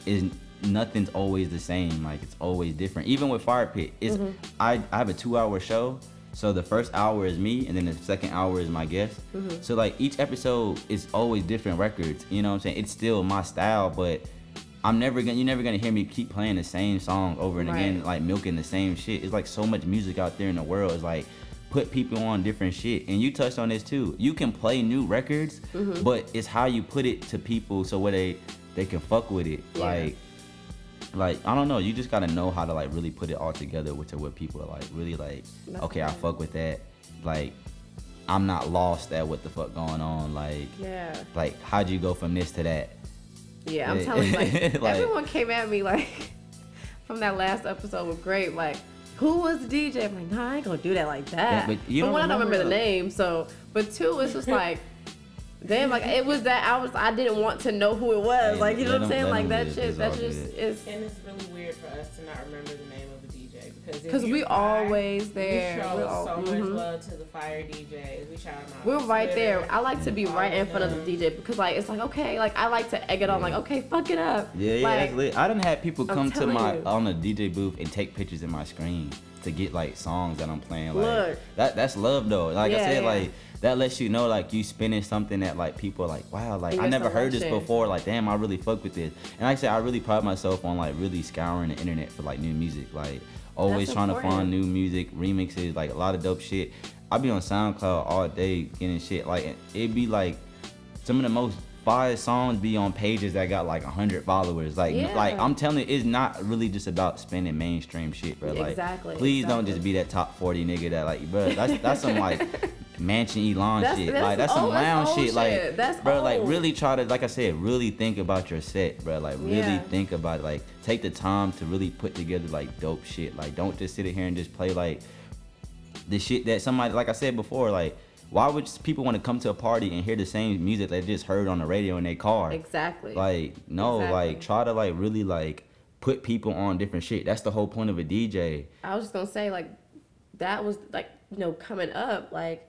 is nothing's always the same. Like it's always different. Even with Fire Pit, it's Mhm. I I have a two hour show. So the first hour is me, and then the second hour is my guest. Mhm. So like each episode is always different records. You know what I'm saying? It's still my style, but I'm never gonna you're never gonna hear me keep playing the same song over and again, like milking the same shit. It's like so much music out there in the world. It's like put people on different shit. And you touched on this too. You can play new records, Mhm. but it's how you put it to people so where they they can fuck with it. Yeah. Like like I don't know, you just gotta know how to like really put it all together with to where people are like really like, That's okay, I fuck with that. Like I'm not lost at what the fuck going on. Like Yeah. like how'd you go from this to that? Yeah, I'm telling you, like, Like- everyone came at me like from that last episode with Grape, like, who was the DJ? I'm like, nah, I ain't gonna do that like that. Yeah, but you don't one, I don't remember the name, so but two, it's just like, damn, like it was that I was I didn't want to know who it was, Hey, like you know what I'm saying, Like that shit, It's that just good. is. And it's really weird for us to not remember the name of the DJ because Because we fire, always there. We show We're all- so much mhm. love to the fire DJs. We shout them out. We're on right there. I like to be right in front of the DJ because like it's like okay, like I like to egg it on, like okay, fuck it up. Yeah, yeah, like, that's lit. I done had people come to my you. on the DJ booth and take pictures in my screen to get like songs that I'm playing. Like Look. that that's love though. Like I said, yeah. like that lets you know like you spinning something that like people are like, wow, like I never heard this before. Like damn, I really fuck with this. And like I said, I really pride myself on like really scouring the internet for like new music. Like always That's trying to find new music, remixes, like a lot of dope shit. I be on SoundCloud all day getting shit. Like it'd be like some of the most fire songs be on pages that got like hundred followers. Like Yeah. like I'm telling you, it's not really just about spending mainstream shit, bro. Like Exactly, please don't just be that top forty nigga that like, bro. That's that's some like mansion Elon That's- shit. that's like that's some old- lounge old shit. Like shit. That's bro, like really try to like I said, really think about your set, bro. Like really Yeah. think about it. Like take the time to really put together like dope shit. Like don't just sit here and just play like the shit that somebody like I said before, like why would people want to come to a party and hear the same music they just heard on the radio in their car? Exactly. Like no, Exactly. like try to like really like put people on different shit. That's the whole point of a DJ. I was just gonna say like that was like you know coming up like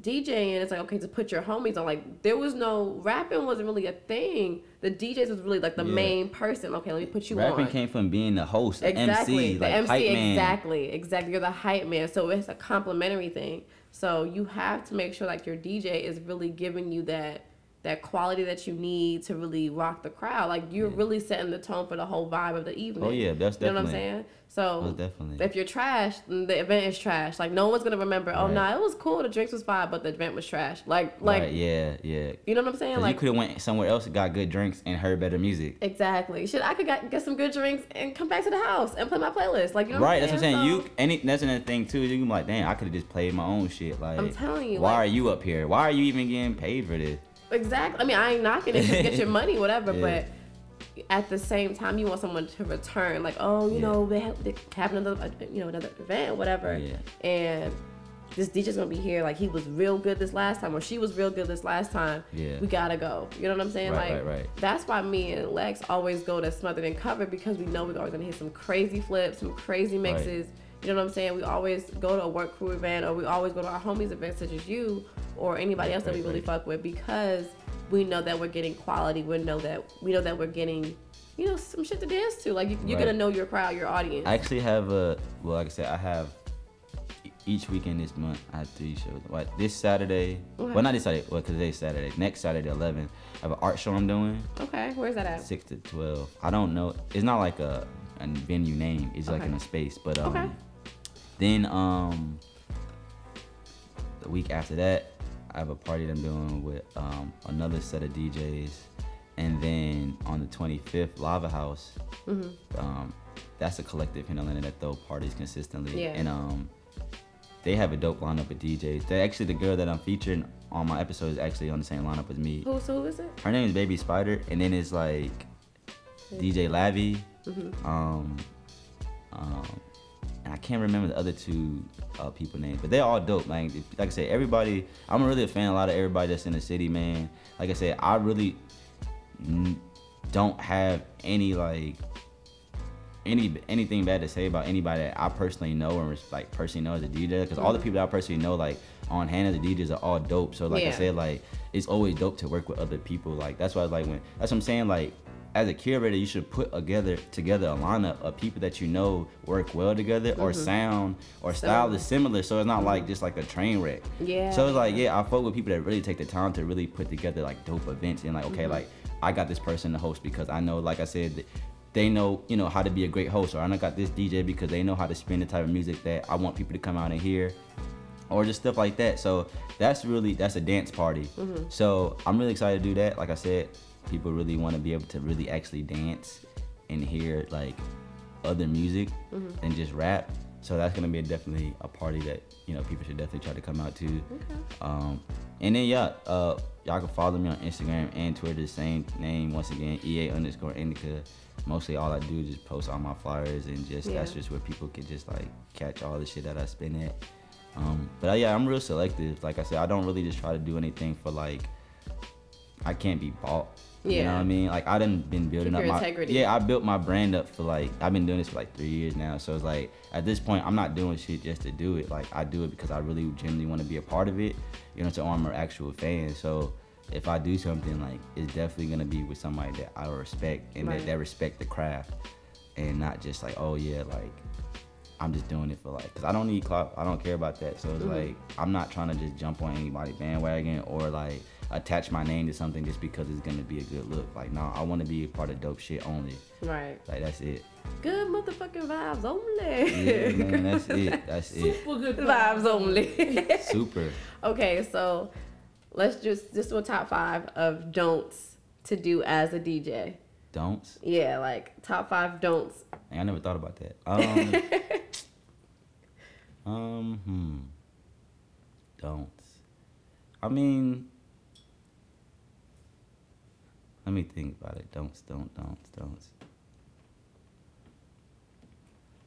DJing it's like okay to put your homies on like there was no rapping wasn't really a thing the DJs was really like the Yeah. main person okay let me put you Rapping on Rapping came from being the host, the exactly MC, the like MC hype man. exactly exactly you're the hype man so it's a complimentary thing so you have to make sure like your DJ is really giving you that that quality that you need to really rock the crowd like you're really setting the tone for the whole vibe of the evening Oh, yeah, that's definitely. you know what I'm saying so definitely. if you're trash, the event is trash. Like no one's gonna remember. Oh no, nah, it was cool. The drinks was fine, but the event was trash. Like like right, yeah, yeah. you know what I'm saying? Like you could have went somewhere else got good drinks and heard better music. exactly. Shit, I could get, get some good drinks and come back to the house and play my playlist. Like you know. right, that's what I'm saying. So- You any that's another thing too. You can be like, damn, I could have just played my own shit. Like I'm telling you, why like- are you up here? Why are you even getting paid for this? Exactly. I mean, I ain't knocking it. Just get your money, whatever. Yeah. But at the same time you want someone to return like oh you Yeah. know they have they have another uh, you know another event whatever Yeah. and this DJ's gonna be here like he was real good this last time or she was real good this last time Yeah. we gotta go you know what I'm saying Right, like right, right. that's why me and Lex always go to smothered and covered because we know we're always gonna hit some crazy flips some crazy mixes you know what I'm saying we always go to a work crew event or we always go to our homies events such as you or anybody else that we really fuck with because we know that we're getting quality we know that we know that we're getting you know some shit to dance to like you, you're Right. gonna know your crowd your audience I actually have a well, like I said, I have each weekend this month. I have three shows. What this Saturday? Okay. Well, not this Saturday. Well, today's Saturday. Next Saturday, 11. I have an art show I'm doing. okay where's that at Six to 12. I don't know. It's not like a, a venue name. It's like in a space. But um, Okay. Then um, the week after that, I have a party that I'm doing with um another set of DJs, and then on the 25th, Lava House. Mhm. Um, that's a collective in Atlanta that throw parties consistently. Yeah. And um, they have a dope lineup of DJs. They actually the girl that I'm featuring on my episode is actually on the same lineup as me. who so who is it Her name is Baby Spider, and then it's like DJ Lavi, Mhm. um, um, and I can't remember the other two uh, people names, but they're all dope. Like, like I said, everybody. I'm really a fan of a lot of everybody that's in the city, man. Like I said, I really don't have any like any anything bad to say about anybody that I personally know or res- like personally know as a DJ. Because all the people that I personally know, like on hand as a DJs, are all dope. So like I said, like it's always dope to work with other people. Like that's why like when that's what I'm saying. Like as a curator, you should put together together a lineup of people that you know work well together or Mhm. sound or style is similar. So it's not like just like a train wreck. Yeah. So it's like yeah, I fuck with people that really take the time to really put together like dope events and like okay, Mhm. like I got this person to host because I know, like I said, they know you know how to be a great host, or I got this DJ because they know how to spin the type of music that I want people to come out and hear, or just stuff like that. So that's really that's a dance party. Mhm. So I'm really excited to do that. Like I said, people really want to be able to really actually dance and hear like other music Mhm. than just rap. So that's gonna be definitely a party that you know people should definitely try to come out to. Okay. Um, and then yeah, uh, y'all can follow me on Instagram and Twitter, the same name once again, EA underscore Indica. Mostly all I do is just post all my flyers and just that's just where people can just like catch all the shit that I spin at. Um, but uh, yeah, I'm real selective. Like I said, I don't really just try to do anything for like I can't be bought. You know what I mean? Like I done been building Keep up your my integrity. yeah. I built my brand up for like I've been doing this for like three years now. So it's like at this point I'm not doing shit just to do it. Like I do it because I really genuinely want to be a part of it. You know, to I'm an actual fans. So if I do something like it's definitely gonna be with somebody that I respect and Right. that, that respect the craft and not just like oh yeah like I'm just doing it for like because I don't need clout. I don't care about that. So it's Mhm. like I'm not trying to just jump on anybody bandwagon or like attach my name to something just because it's gonna be a good look. Like no, I want to be a part of dope shit only. Right. Like that's it. Good motherfucking vibes only. Yeah, man, that's it. That's it. Super good vibes only. Super. okay, so let's just just do a top five of don'ts to do as a DJ. Don'ts. Yeah, like top five don'ts. Hey, I never thought about that. Um. um. Hmm. Don'ts. I mean. Let me think about it. Don'ts. Don't. Don'ts. Don'ts.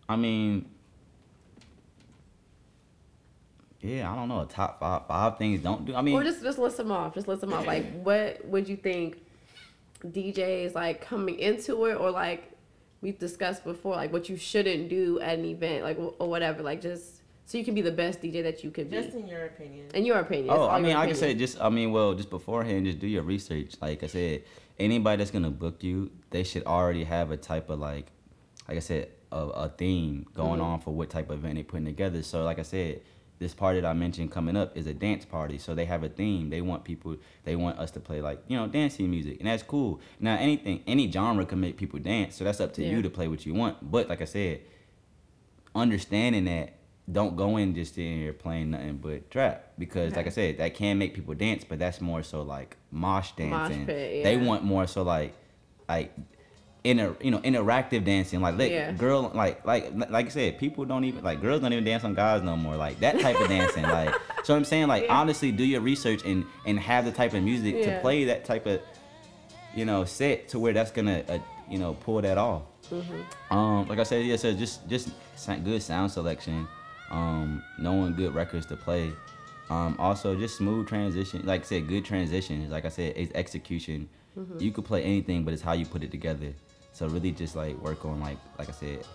I mean. Yeah, I don't know. A top five five things don't do. I mean, or just just list them off. Just list them off. Like, what would you think DJs like coming into it, or like we've discussed before, like what you shouldn't do at an event, like or whatever. Like just so you can be the best DJ that you could be. Just in your opinion. In your opinion. Oh, I mean, I can say just, I mean, well, just beforehand, just do your research. Like I said, anybody that's gonna book you, they should already have a type of like, like I said, a, a theme going Mhm. on for what type of event they're putting together. So, like I said, this party that I mentioned coming up is a dance party. So they have a theme. They want people, they want us to play like, you know, dancing music, and that's cool. Now, anything, any genre can make people dance. So that's up to Yeah. you to play what you want. But like I said, understanding that don't go in just in here playing nothing but trap. Because like I said that can make people dance but that's more so like mosh dancing. pit, they want more so like like inter you know interactive dancing. Like let Yeah. girl like like like I said people don't even like girls don't even dance on guys no more. Like that type of dancing. Like so I'm saying like Yeah. honestly do your research and and have the type of music Yeah. to play that type of you know set to where that's gonna uh, you know pull that off. Um, like I said, yeah, so just just good sound selection, um, knowing good records to play. Um, also just smooth transition. Like I said, good transitions. Like I said, it's execution. Mhm. You could play anything, but it's how you put it together. So really, just like work on like like I said,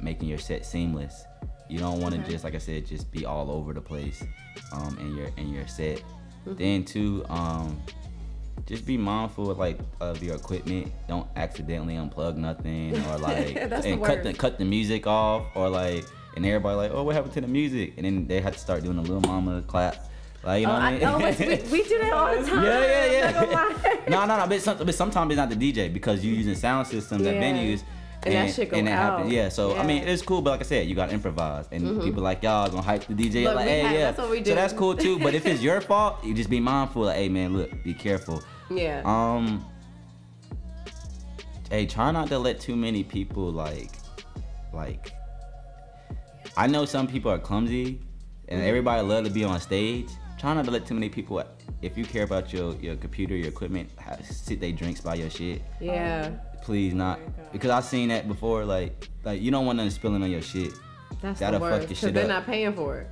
making your set seamless. You don't want to Okay. just like I said, just be all over the place, um, in your in your set. Mhm. Then too, um, just be mindful of like of your equipment. Don't accidentally unplug nothing or like and cut the cut the music off or like and everybody like, oh, what happened to the music? And then they had to start doing a little mama clap. Like you know oh, what I mean? I, oh, we, we do that all the time. Yeah, yeah, yeah. I'm not gonna lie. no, no, no. But, some, but sometimes it's not the DJ because you're using sound systems at venues. And that shit go and that happens. out. Yeah, so I mean it's cool, but like I said, you gotta improvise, and Mhm. people like y'all gonna hype the DJ. Look, like, hey, have- yeah, that's what we do. so that's cool too. But if it's your fault, you just be mindful. Like, hey, man, look, be careful. Yeah. Um. Hey, try not to let too many people like, like. I know some people are clumsy, and everybody love to be on stage. Try not to let too many people. If you care about your your computer, your equipment, ha- sit they drinks by your shit. Yeah. Please not, oh because I've seen that before. Like, like you don't want nothing spilling on your shit. That's That'll the fuck worst. your Because shit they're up. not paying for it.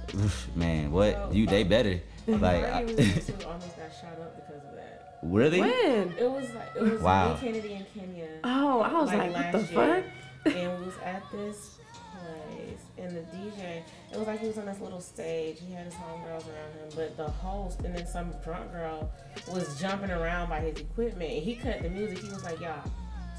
Man, what you? They better. Like, Like, I- we went to almost got shot up because of that. really? When? It was like it was Wow. Lee Kennedy in Kenya. Oh, I was like, what the year. fuck? and we was at this place, and the DJ, it was like he was on this little stage. He had his homegirls around him, but the host and then some drunk girl was jumping around by his equipment, and he cut the music. He was like, "Y'all,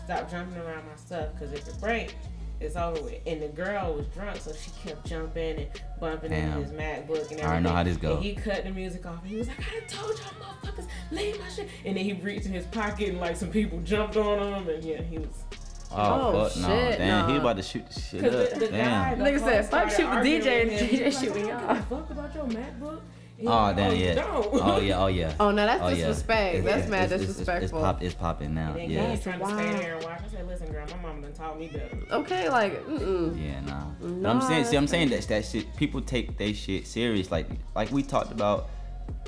stop jumping around my stuff, cause if it break." It's over with. And the girl was drunk, so she kept jumping and bumping Damn. into his MacBook and everything. I already know how this go. And he cut the music off. And he was like, I told y'all motherfuckers, leave my shit. And then he reached in his pocket and like some people jumped on him. And yeah, he was. Oh, Oh, fuck no! shit, Damn, he about to shoot the shit up. the, the Damn. the Nigga said, host "Fuck shoot the DJ, with him. DJ He shoot like, me I don't off." give a fuck about your MacBook. He Oh damn yeah. Oh yeah. Oh yeah. Oh, no, that's Oh, yeah. disrespect. It's- That's it's- mad it's- it's- It's, disrespectful. pop, it's popping now. And then Yeah. he's trying to Wow. stay there and watch. I said, listen, girl, my mom done taught me better. Okay, like, mm-mm. Yeah, nah. Nah, I'm saying, see, I'm saying that that shit. People take they shit serious. Like, like we talked about.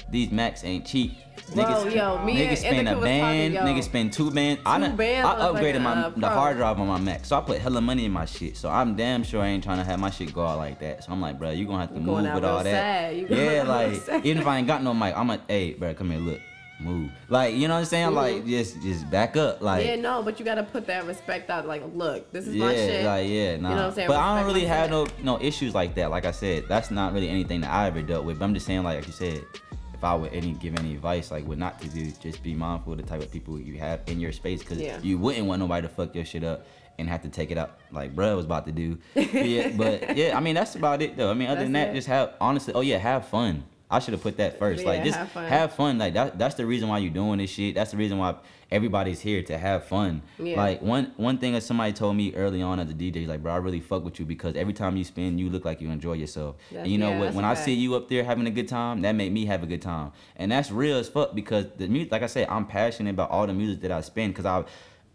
These Macs ain't cheap. Bro, niggas, yo, me niggas and spend a band. talking, niggas spend two bands. I, done, bands I upgraded fucking, my uh, the hard drive on my Mac, so I put hella money in my shit. So I'm damn sure I ain't trying to have my shit go out like that. So I'm like, bro, you gonna have to You move with all that. sad. You Yeah, like sad. even if I ain't got no mic, I'm like, hey, bro, come here, look, move. Like you know what I'm saying? Mhm. Like just just back up. Like yeah, no, but you gotta put that respect out. Like, look, this is yeah, my shit. like yeah, nah. You know what I'm saying? But I don't really have shit. no no issues like that. Like I said, that's not really anything that I ever dealt with. But I'm just saying, like, like you said, if I would any give any advice, like would not to do, just be mindful of the type of people you have in your space, because Yeah. you wouldn't want nobody to fuck your shit up and have to take it out like bruh was about to do. yeah, but yeah, I mean that's about it though. I mean other than that, it. just have honestly. Oh yeah, have fun. I should have put that first. like just have fun. have fun. Like that. That's the reason why you're doing this shit. That's the reason why everybody's here to have fun. Yeah. Like one one thing that somebody told me early on as a DJ, like, bro, I really fuck with you because every time you spin, you look like you enjoy yourself. That's- and you know yeah, what? When I fact. see you up there having a good time, that make me have a good time, and that's real as fuck because the music, like I said, I'm passionate about all the music that I spin because I,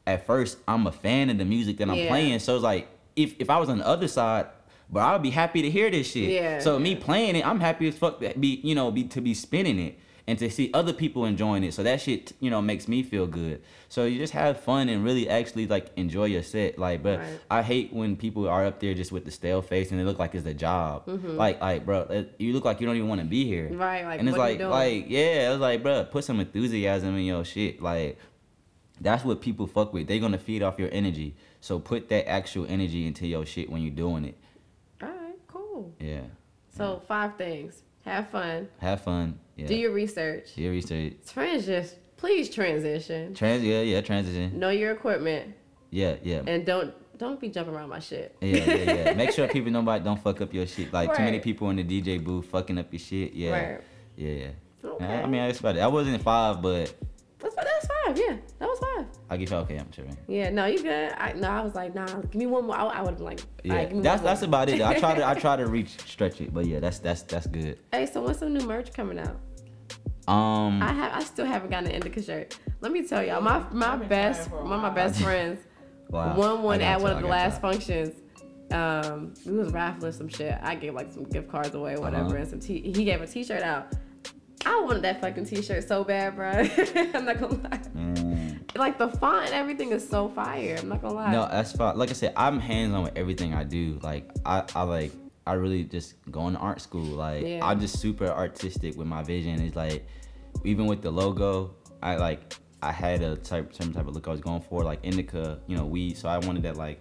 at first, I'm a fan of the music that I'm Yeah. playing. So it's like if if I was on the other side. But I'll be happy to hear this shit. Yeah, So me playing it, I'm happy as fuck to be, you know, be to be spinning it and to see other people enjoying it. So that shit, you know, makes me feel good. So you just have fun and really actually like enjoy your set. Like, but Right. I hate when people are up there just with the stale face and they look like it's a job. Mhm. Like, like, bro, you look like you don't even want to be here. Right, like, and it's what you like, like, yeah, it's like, bro, put some enthusiasm in your shit. Like, that's what people fuck with. They're gonna feed off your energy. So put that actual energy into your shit when you're doing it. Right, cool. Yeah. So five things: have fun, Have fun. Yeah. do your research, Do your research. transition. Please transition. Trans. Yeah, yeah. Transition. Know your equipment, Yeah, yeah. and don't don't be jumping around my shit. Yeah, yeah, yeah. Make sure people nobody don't fuck up your shit. Like too many people in the DJ booth fucking up your shit. Yeah, Right. yeah, yeah. Okay. Yeah, I mean, about it. I wasn't five, but five. Yeah, that was five. I give you okay. I'm sure. Yeah, no, you good. I no, I was like, nah, give me one more. I, I would have been like, Yeah, alright, give me that's that's more. about it. Though. I try to I try to reach stretch it, but yeah, that's that's that's good. Hey, so when's some new merch coming out? Um, I have I still haven't gotten an indica shirt. Let me tell y'all, my my best one of my best friends Wow. won one at one of the I got last functions. Um, we was raffling some shit. I gave like some gift cards away, whatever, Uh-huh. and some t- he gave a t-shirt out. I wanted that fucking t-shirt so bad, bro. I'm not gonna lie. Mm, like the font and everything is so fire. I'm not gonna lie. No, that's fine. Like I said, I'm hands on with everything I do. Like I, I like I really just going to art school. Like Yeah. I'm just super artistic with my vision. It's like even with the logo, I like I had a type certain type of look I was going for, like indica, you know, weed. So I wanted that like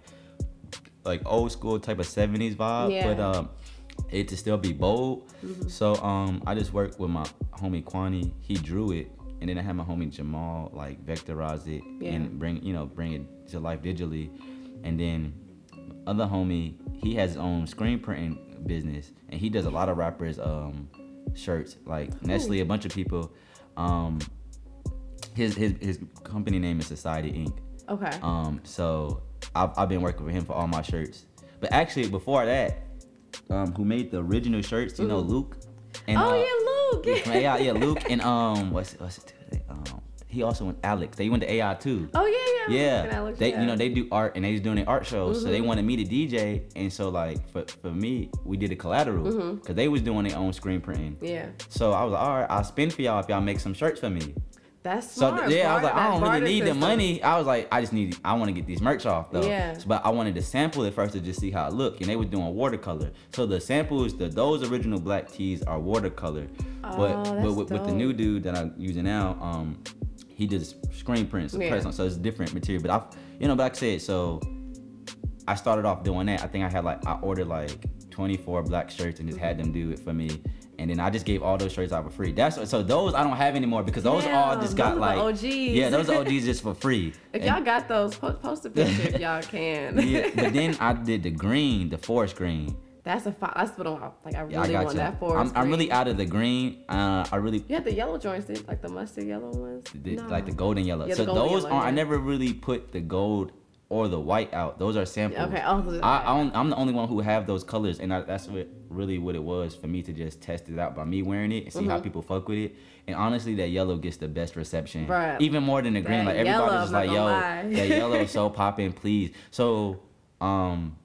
like old school type of 70s vibe, Yeah. but um it to still be bold. Mhm. So um I just worked with my homie Kwani. He drew it and then I had my homie Jamal like vectorize it Yeah. and bring you know bring it to life digitally. And then other homie, he has his own screen printing business and he does a lot of rappers um shirts like Nessly, a bunch of people. Um his his his company name is Society Inc. Okay. Um, so I've, I've been working with him for all my shirts. But actually, before that, um, who made the original shirts? You know, Luke. And, oh uh, yeah, Luke. yeah, yeah, Luke and um, what's what's it? Um, he also went Alex. They went to AI too. Oh yeah, yeah. Yeah, Alex, they yeah. you know they do art and they was doing their art shows, so they Mhm. wanted me to DJ, and so like for, for me, we did a collateral because they was doing their own screen printing. Yeah. So I was like, all right, I'll spin for y'all if y'all make some shirts for me. That's So smart. th- yeah, I was like, I don't really need the money. I was like, I just need, I want to get these merch off though. Yeah. So, but I wanted to sample it first to just see how it looked, and they were doing watercolor. So the samples, the those original black tees are watercolor, Oh, but but with, with the new dude that I'm using now, um, he did screen prints, and Yeah. press on, so it's different material. But I, you know, but like I said, so I started off doing that. I think I had like I ordered like 24 black shirts and just had them do it for me. And then I just gave all those shirts out for free. That's so those I don't have anymore because those all just got those like OGs. yeah, those OGs just for free. If And- y'all got those, po- post a picture if y'all can. yeah, but then I did the green, the forest green. That's a fi- that's what I'm like. I really Yeah, I want you. that forest. I'm, I'm really out of the green. Uh, I really You had the yellow joints, did like the mustard yellow ones. the, No. like the golden yellow. Yeah, so golden those yellow, aren't. I never really put the gold or the white out. Those are samples. Okay, I, I I'm the only one who have those colors, and I, that's what really what it was for me to just test it out by me wearing it and see how Mhm. people fuck with it. And honestly, that yellow gets the best reception, Bruh. even more than the green. Like everybody's just like, yo, lie. that yellow is so popping, please. So, um.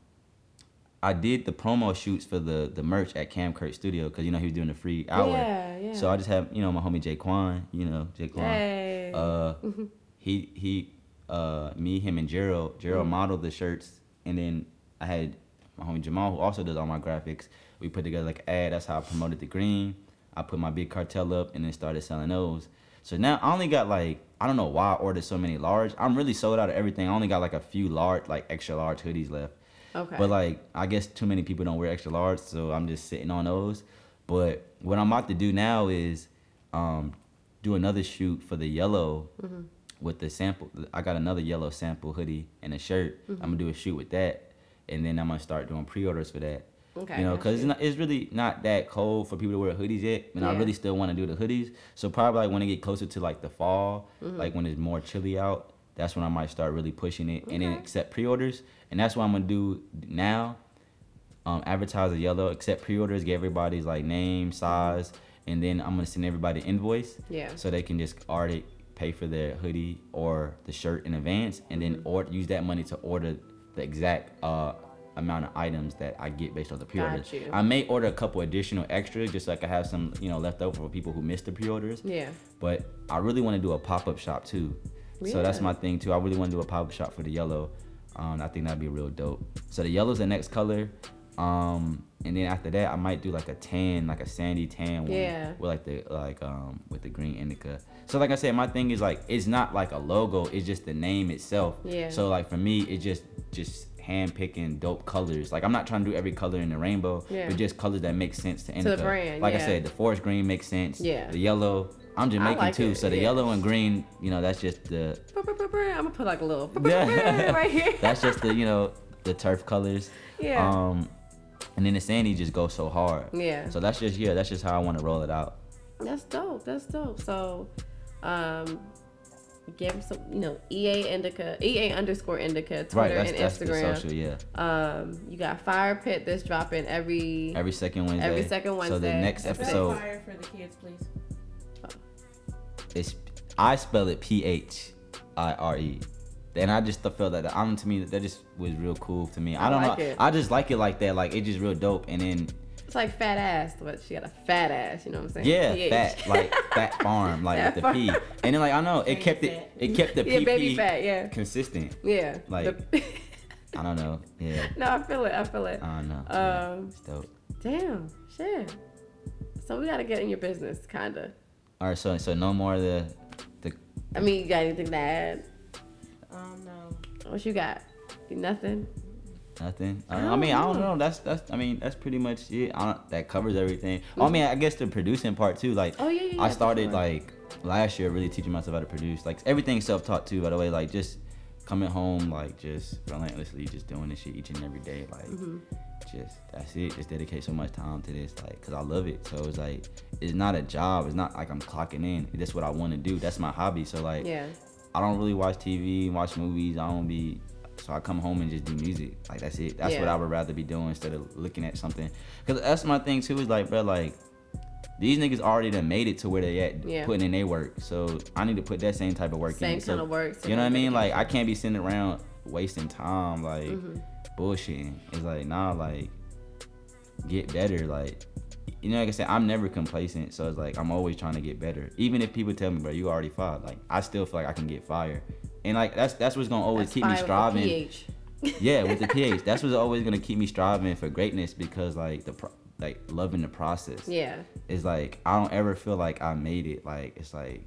I did the promo shoots for the the merch at Cam Kurt Studio because you know he was doing the free hour. Yeah, yeah. So I just have you know my homie Jay Quan, you know Jay Quan. Hey. Uh, he he uh me him and Gerald Gerald Mhm. modeled the shirts and then I had my homie Jamal who also does all my graphics. We put together like an ad. That's how I promoted the green. I put my big cartel up and then started selling those. So now I only got like I don't know why I ordered so many large. I'm really sold out of everything. I only got like a few large like extra large hoodies left. Okay. But like I guess too many people don't wear extra large, so I'm just sitting on those. But what I'm about to do now is um do another shoot for the yellow Mhm. With the sample. I got another yellow sample hoodie and a shirt. Mhm. I'm gonna do a shoot with that, and then I'm gonna start doing pre-orders for that. Okay, You know, because it's, not- it's really not that cold for people to wear hoodies yet, and I really still want to do the hoodies. So probably like when it get closer to like the fall, Mhm. like when it's more chilly out, that's when I might start really pushing it, and then accept pre-orders. And that's what I'm gonna do now. Um, advertise the yellow, accept pre-orders, get everybody's like name, size, and then I'm gonna send everybody invoice. Yeah. So they can just already pay for their hoodie or the shirt in advance, and then or use that money to order the exact uh amount of items that I get based on the pre-orders. I may order a couple additional extra just so I have some, you know, left over for people who missed the pre-orders. Yeah. But I really want to do a pop-up shop too. So that's my thing too. I really want to do a pop-up shop for the yellow. Um, I think that'd be real dope. So the yellow's the next color. Um, and then after that, I might do like a tan, like a sandy tan one Yeah. with like the like um with the green indica. So like I said, my thing is like it's not like a logo. It's just the name itself. Yeah. So like for me, it's just just hand picking dope colors. Like I'm not trying to do every color in the rainbow, Yeah. but just colors that make sense to the indica. brand, like I said, the forest green makes sense. Yeah. The yellow. I'm Jamaican like too, it, so the yeah. yellow and green, you know, that's just the I'm gonna put like a little Yeah. right here. that's just the you know the turf colors. Yeah. Um, and then the sandy just goes so hard. Yeah. So that's just yeah, that's just how I want to roll it out. That's dope. That's dope. So, um, give some, you know, EA Indica, EA underscore Indica, Twitter Right, that's- and that's the Instagram. social, yeah. Um, you got Fire Pit that's dropping every Every second Wednesday. Every second Wednesday. So the next episode fire for the kids, please. is I spell it P H I R E. And I just felt that um to me that just was real cool to me. I I don't like know. it. I just like it like that. Like it just real dope. And then It's like fat ass, but she got a fat ass. You know what I'm saying? Yeah, PH. fat like fat farm, like Fat with the P. farm. And then like I know it Baby kept it fat. it kept the Yeah, PP baby fat, yeah. consistent. Yeah. Like- The- I don't know. Yeah. no, I feel it. I feel it. I don't know. Um, it's dope. Damn. Shit. So we gotta get in your business, kinda. All right, so so no more of the the I mean, you got anything to add? Um, no. What you got? You nothing? Nothing. Uh, I I, don't mean, I don't know. know. That's that's. I mean, that's pretty much it. I don't, that covers everything. Oh, I mean, I guess the producing part too. Like, Oh, yeah, yeah, I started before. like last year really teaching myself how to produce. Like everything's self taught too. By the way, like just coming home, like just relentlessly, just doing this shit each and every day. Like, Mm-hmm. just that's it. Just dedicate so much time to this, like, cause I love it. So it's like it's not a job. It's not like I'm clocking in. That's what I want to do. That's my hobby. So like, Yeah. I don't really watch TV, watch movies. I don't be. So I come home and just do music. Like that's it. That's what I would rather be doing instead of looking at something. Cause that's my thing too. Is like, bro, like these niggas already done made it to where they at, Yeah. putting in their work. So I need to put that same type of work Same in. So, kind of work. same You know what I mean? Like I can't be sitting around wasting time, like Mm-hmm. bullshitting. It's like nah, like get better. Like you know, like I said, I'm never complacent. So it's like I'm always trying to get better. Even if people tell me, bro, you already fired. Like I still feel like I can get fired. And like that's that's what's gonna always That's keep me striving. pH. yeah, with the pH, that's what's always gonna keep me striving for greatness because like the pro- like loving the process. Yeah. It's like I don't ever feel like I made it. Like it's like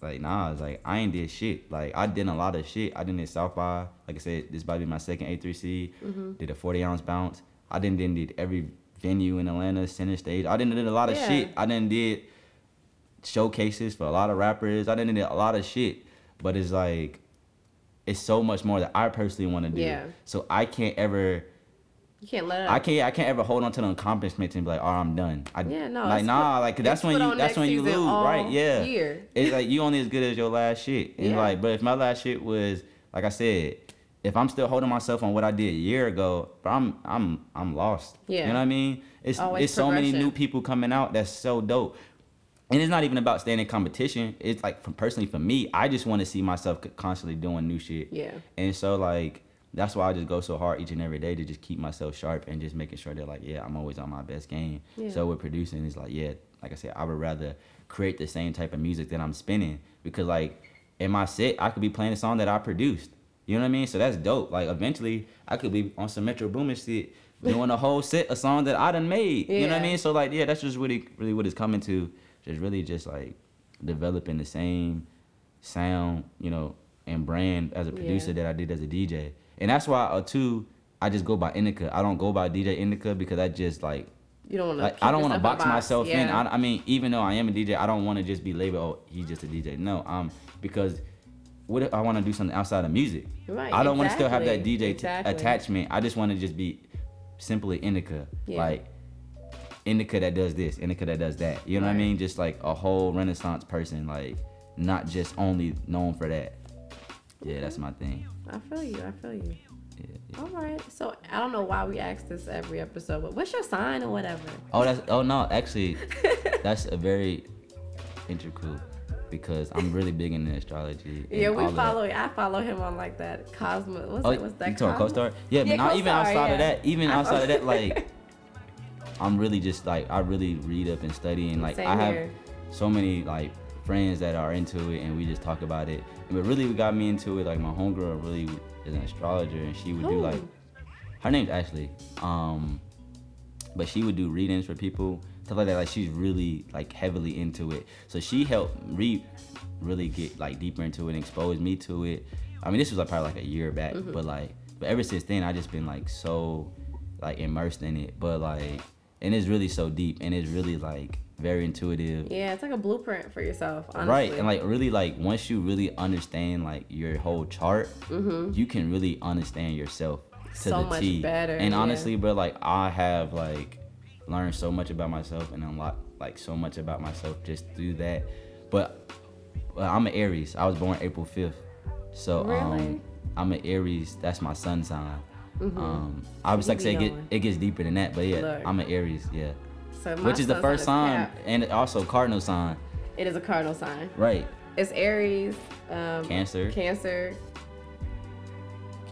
like nah, it's like I ain't did shit. Like I did a lot of shit. I did it South by. Like I said, this to be my second A3C. Mm-hmm. Did a 40 ounce bounce. I didn't did, did every venue in Atlanta, center stage. I didn't did a lot of Yeah. shit. I didn't did showcases for a lot of rappers. I didn't did a lot of shit. But it's like it's so much more that I personally want to do. Yeah. So I can't ever You can't let it. I can't I can't ever hold on to the accomplishments and be like, oh, I'm done. I, Yeah, no, Like nah, put- like that's when you that's when you lose, right? Yeah. year. It's like you only as good as your last shit. And Yeah. like, but if my last shit was like I said, if I'm still holding myself on what I did a year ago, but I'm I'm I'm lost. Yeah. You know what I mean? It's Always it's so many new people coming out that's so dope. And it's not even about staying in competition. It's like from personally for me, I just want to see myself constantly doing new shit. Yeah. And so like that's why I just go so hard each and every day to just keep myself sharp and just making sure that like yeah I'm always on my best game. Yeah. So with producing it's like yeah like I said I would rather create the same type of music that I'm spinning because like in my set I could be playing a song that I produced. You know what I mean? So that's dope. Like eventually I could be on some Metro Boomin shit doing a whole set a song that I done made. Yeah. You know what I mean? So like yeah that's just really really what it's coming to. Just really just like developing the same sound, you know, and brand as a producer Yeah. that I did as a DJ. And that's why uh too I just go by Indica. I don't go by DJ Indica because I just like You don't want to. like I don't want to box myself in. I, I mean, even though I am a DJ, I don't want to just be labeled. Oh, he's just a DJ. No, um, because what if I want to do something outside of music? Right, I don't want to still have that exactly, DJ t- exactly. attachment. I just want to just be simply Indica, Yeah. like Indica that does this, Indica that does that. You know what I mean? Just like a whole Renaissance person, like not just only known for that. Yeah, that's my thing. I feel you. I feel you. Yeah, yeah. All right. So I don't know why we ask this every episode, but what's your sign or whatever? Oh, that's oh no, actually, that's a very integral because I'm really big into astrology. Yeah, we follow. I follow him on like that Cosmo. What's, Oh, that, what's that? you talking Cosmo? co-star? Yeah, but Yeah, not even outside of that. Even outside of that, like I'm really just like I really read up and study and like Same I have here. so many like friends that are into it and we just talk about it. But really, what got me into it, like my homegirl really is an astrologer and she would do like her name's Ashley. Um, but she would do readings for people, stuff like that. Like she's really like heavily into it. So she helped me really get like deeper into it and expose me to it. I mean, this was like probably like a year back, Mm-hmm. but like, but ever since then, I just been like so like immersed in it. But like, and it's really so deep and it's really like very intuitive. Yeah, it's like a blueprint for yourself. Honestly. Right, and like really, like once you really understand like your whole chart, you can really understand yourself to Mm-hmm. So the much T. better, And yeah. honestly, bro, like I have like learned so much about myself and unlocked like so much about myself just through that. But I'm an Aries. I was born April fifth, so Really? um, I'm an Aries. That's my sun sign. Um, I was You like say it, get, it gets deeper than that, but yeah, Look. I'm an Aries. Yeah, So which is the first sign Cap. and also cardinal sign. It is a cardinal sign. Right. It's Aries, um, Cancer. Cancer,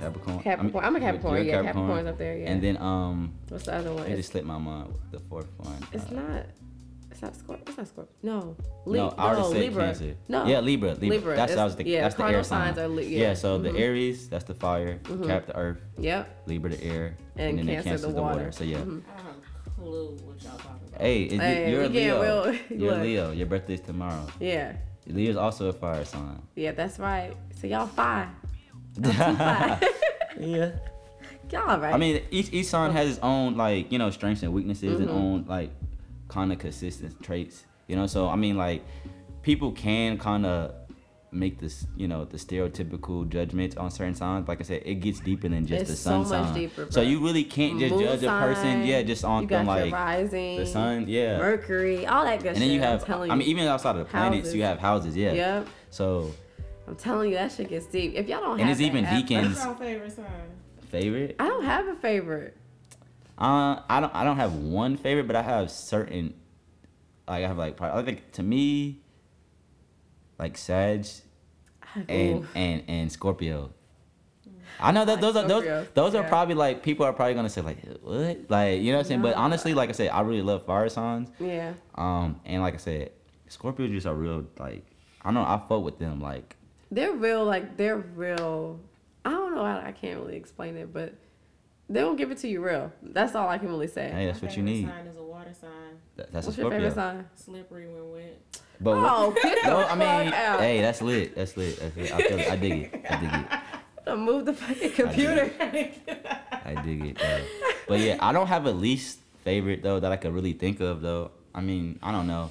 Capricorn. Capricorn. I'm a you're- Capricorn, yeah, Capricorn's up there, yeah. And then um, What's the other one? It just slipped my mind. The fourth one. It's uh, not. It's not Scorpio. It's not Scorpio. No. No, I already no, said Libra. Cancer. No. Yeah, Libra. Libra. Libra. That's It's- that was the yeah, that's the air cardinal sign. signs are Li- yeah. yeah. So Mhm. the Aries, that's the fire. Mhm. Cap the earth. Yep. Libra the air. And then Cancer Cancer's the water. So yeah. Mhm. I don't have a clue what y'all talking about. Hey, is Hey, you, you're a Leo. real- you're look. Leo. Your birthday's tomorrow. Yeah. Leo's also a fire sign. Yeah, that's right. So y'all fine. yeah. Y'all right. I mean, each each sign has its own like you know strengths and weaknesses and Mhm. own like kind of consistent traits. You know, so I mean like people can kind of make this you know the stereotypical judgments on certain signs. Like I said, it gets deeper than just It's the so sun much sign. deeper, so you really can't just Moon judge a person, yeah, just on you them like rising, the sun, yeah. Mercury, all that good and then you have, I'm telling I you. mean, even outside of the planets, Houses. you have houses, yeah. Yep. So I'm telling you, that shit gets deep. If y'all don't And have it's that even app- deacons. What's your favorite sign? favorite. I don't have a favorite. Uh, I don't. I don't have one favorite, but I have certain. Like I have like probably. I think to me. Like Sag, and and and Scorpio. I know that those are those those are probably like people are probably gonna say like what like you know what I'm saying. But honestly, like I said, I really love fire signs. Yeah. Um, and like I said, Scorpios just are real like I don't know. I fuck with them like They're real, like they're real. I don't know. I, I can't really explain it, but they don't give it to you real. That's all I can really say. hey, that's My what you need. Sign is a water sign. That- that's What's a your favorite sign? Slippery when wet. But Oh, what, get the no, I mean, out. hey, that's lit. That's lit. That's lit. I feel it. I dig it. I dig it. I'll move the fucking computer. I dig it. Though. But yeah, I don't have a least favorite though that I could really think of though. I mean, I don't know.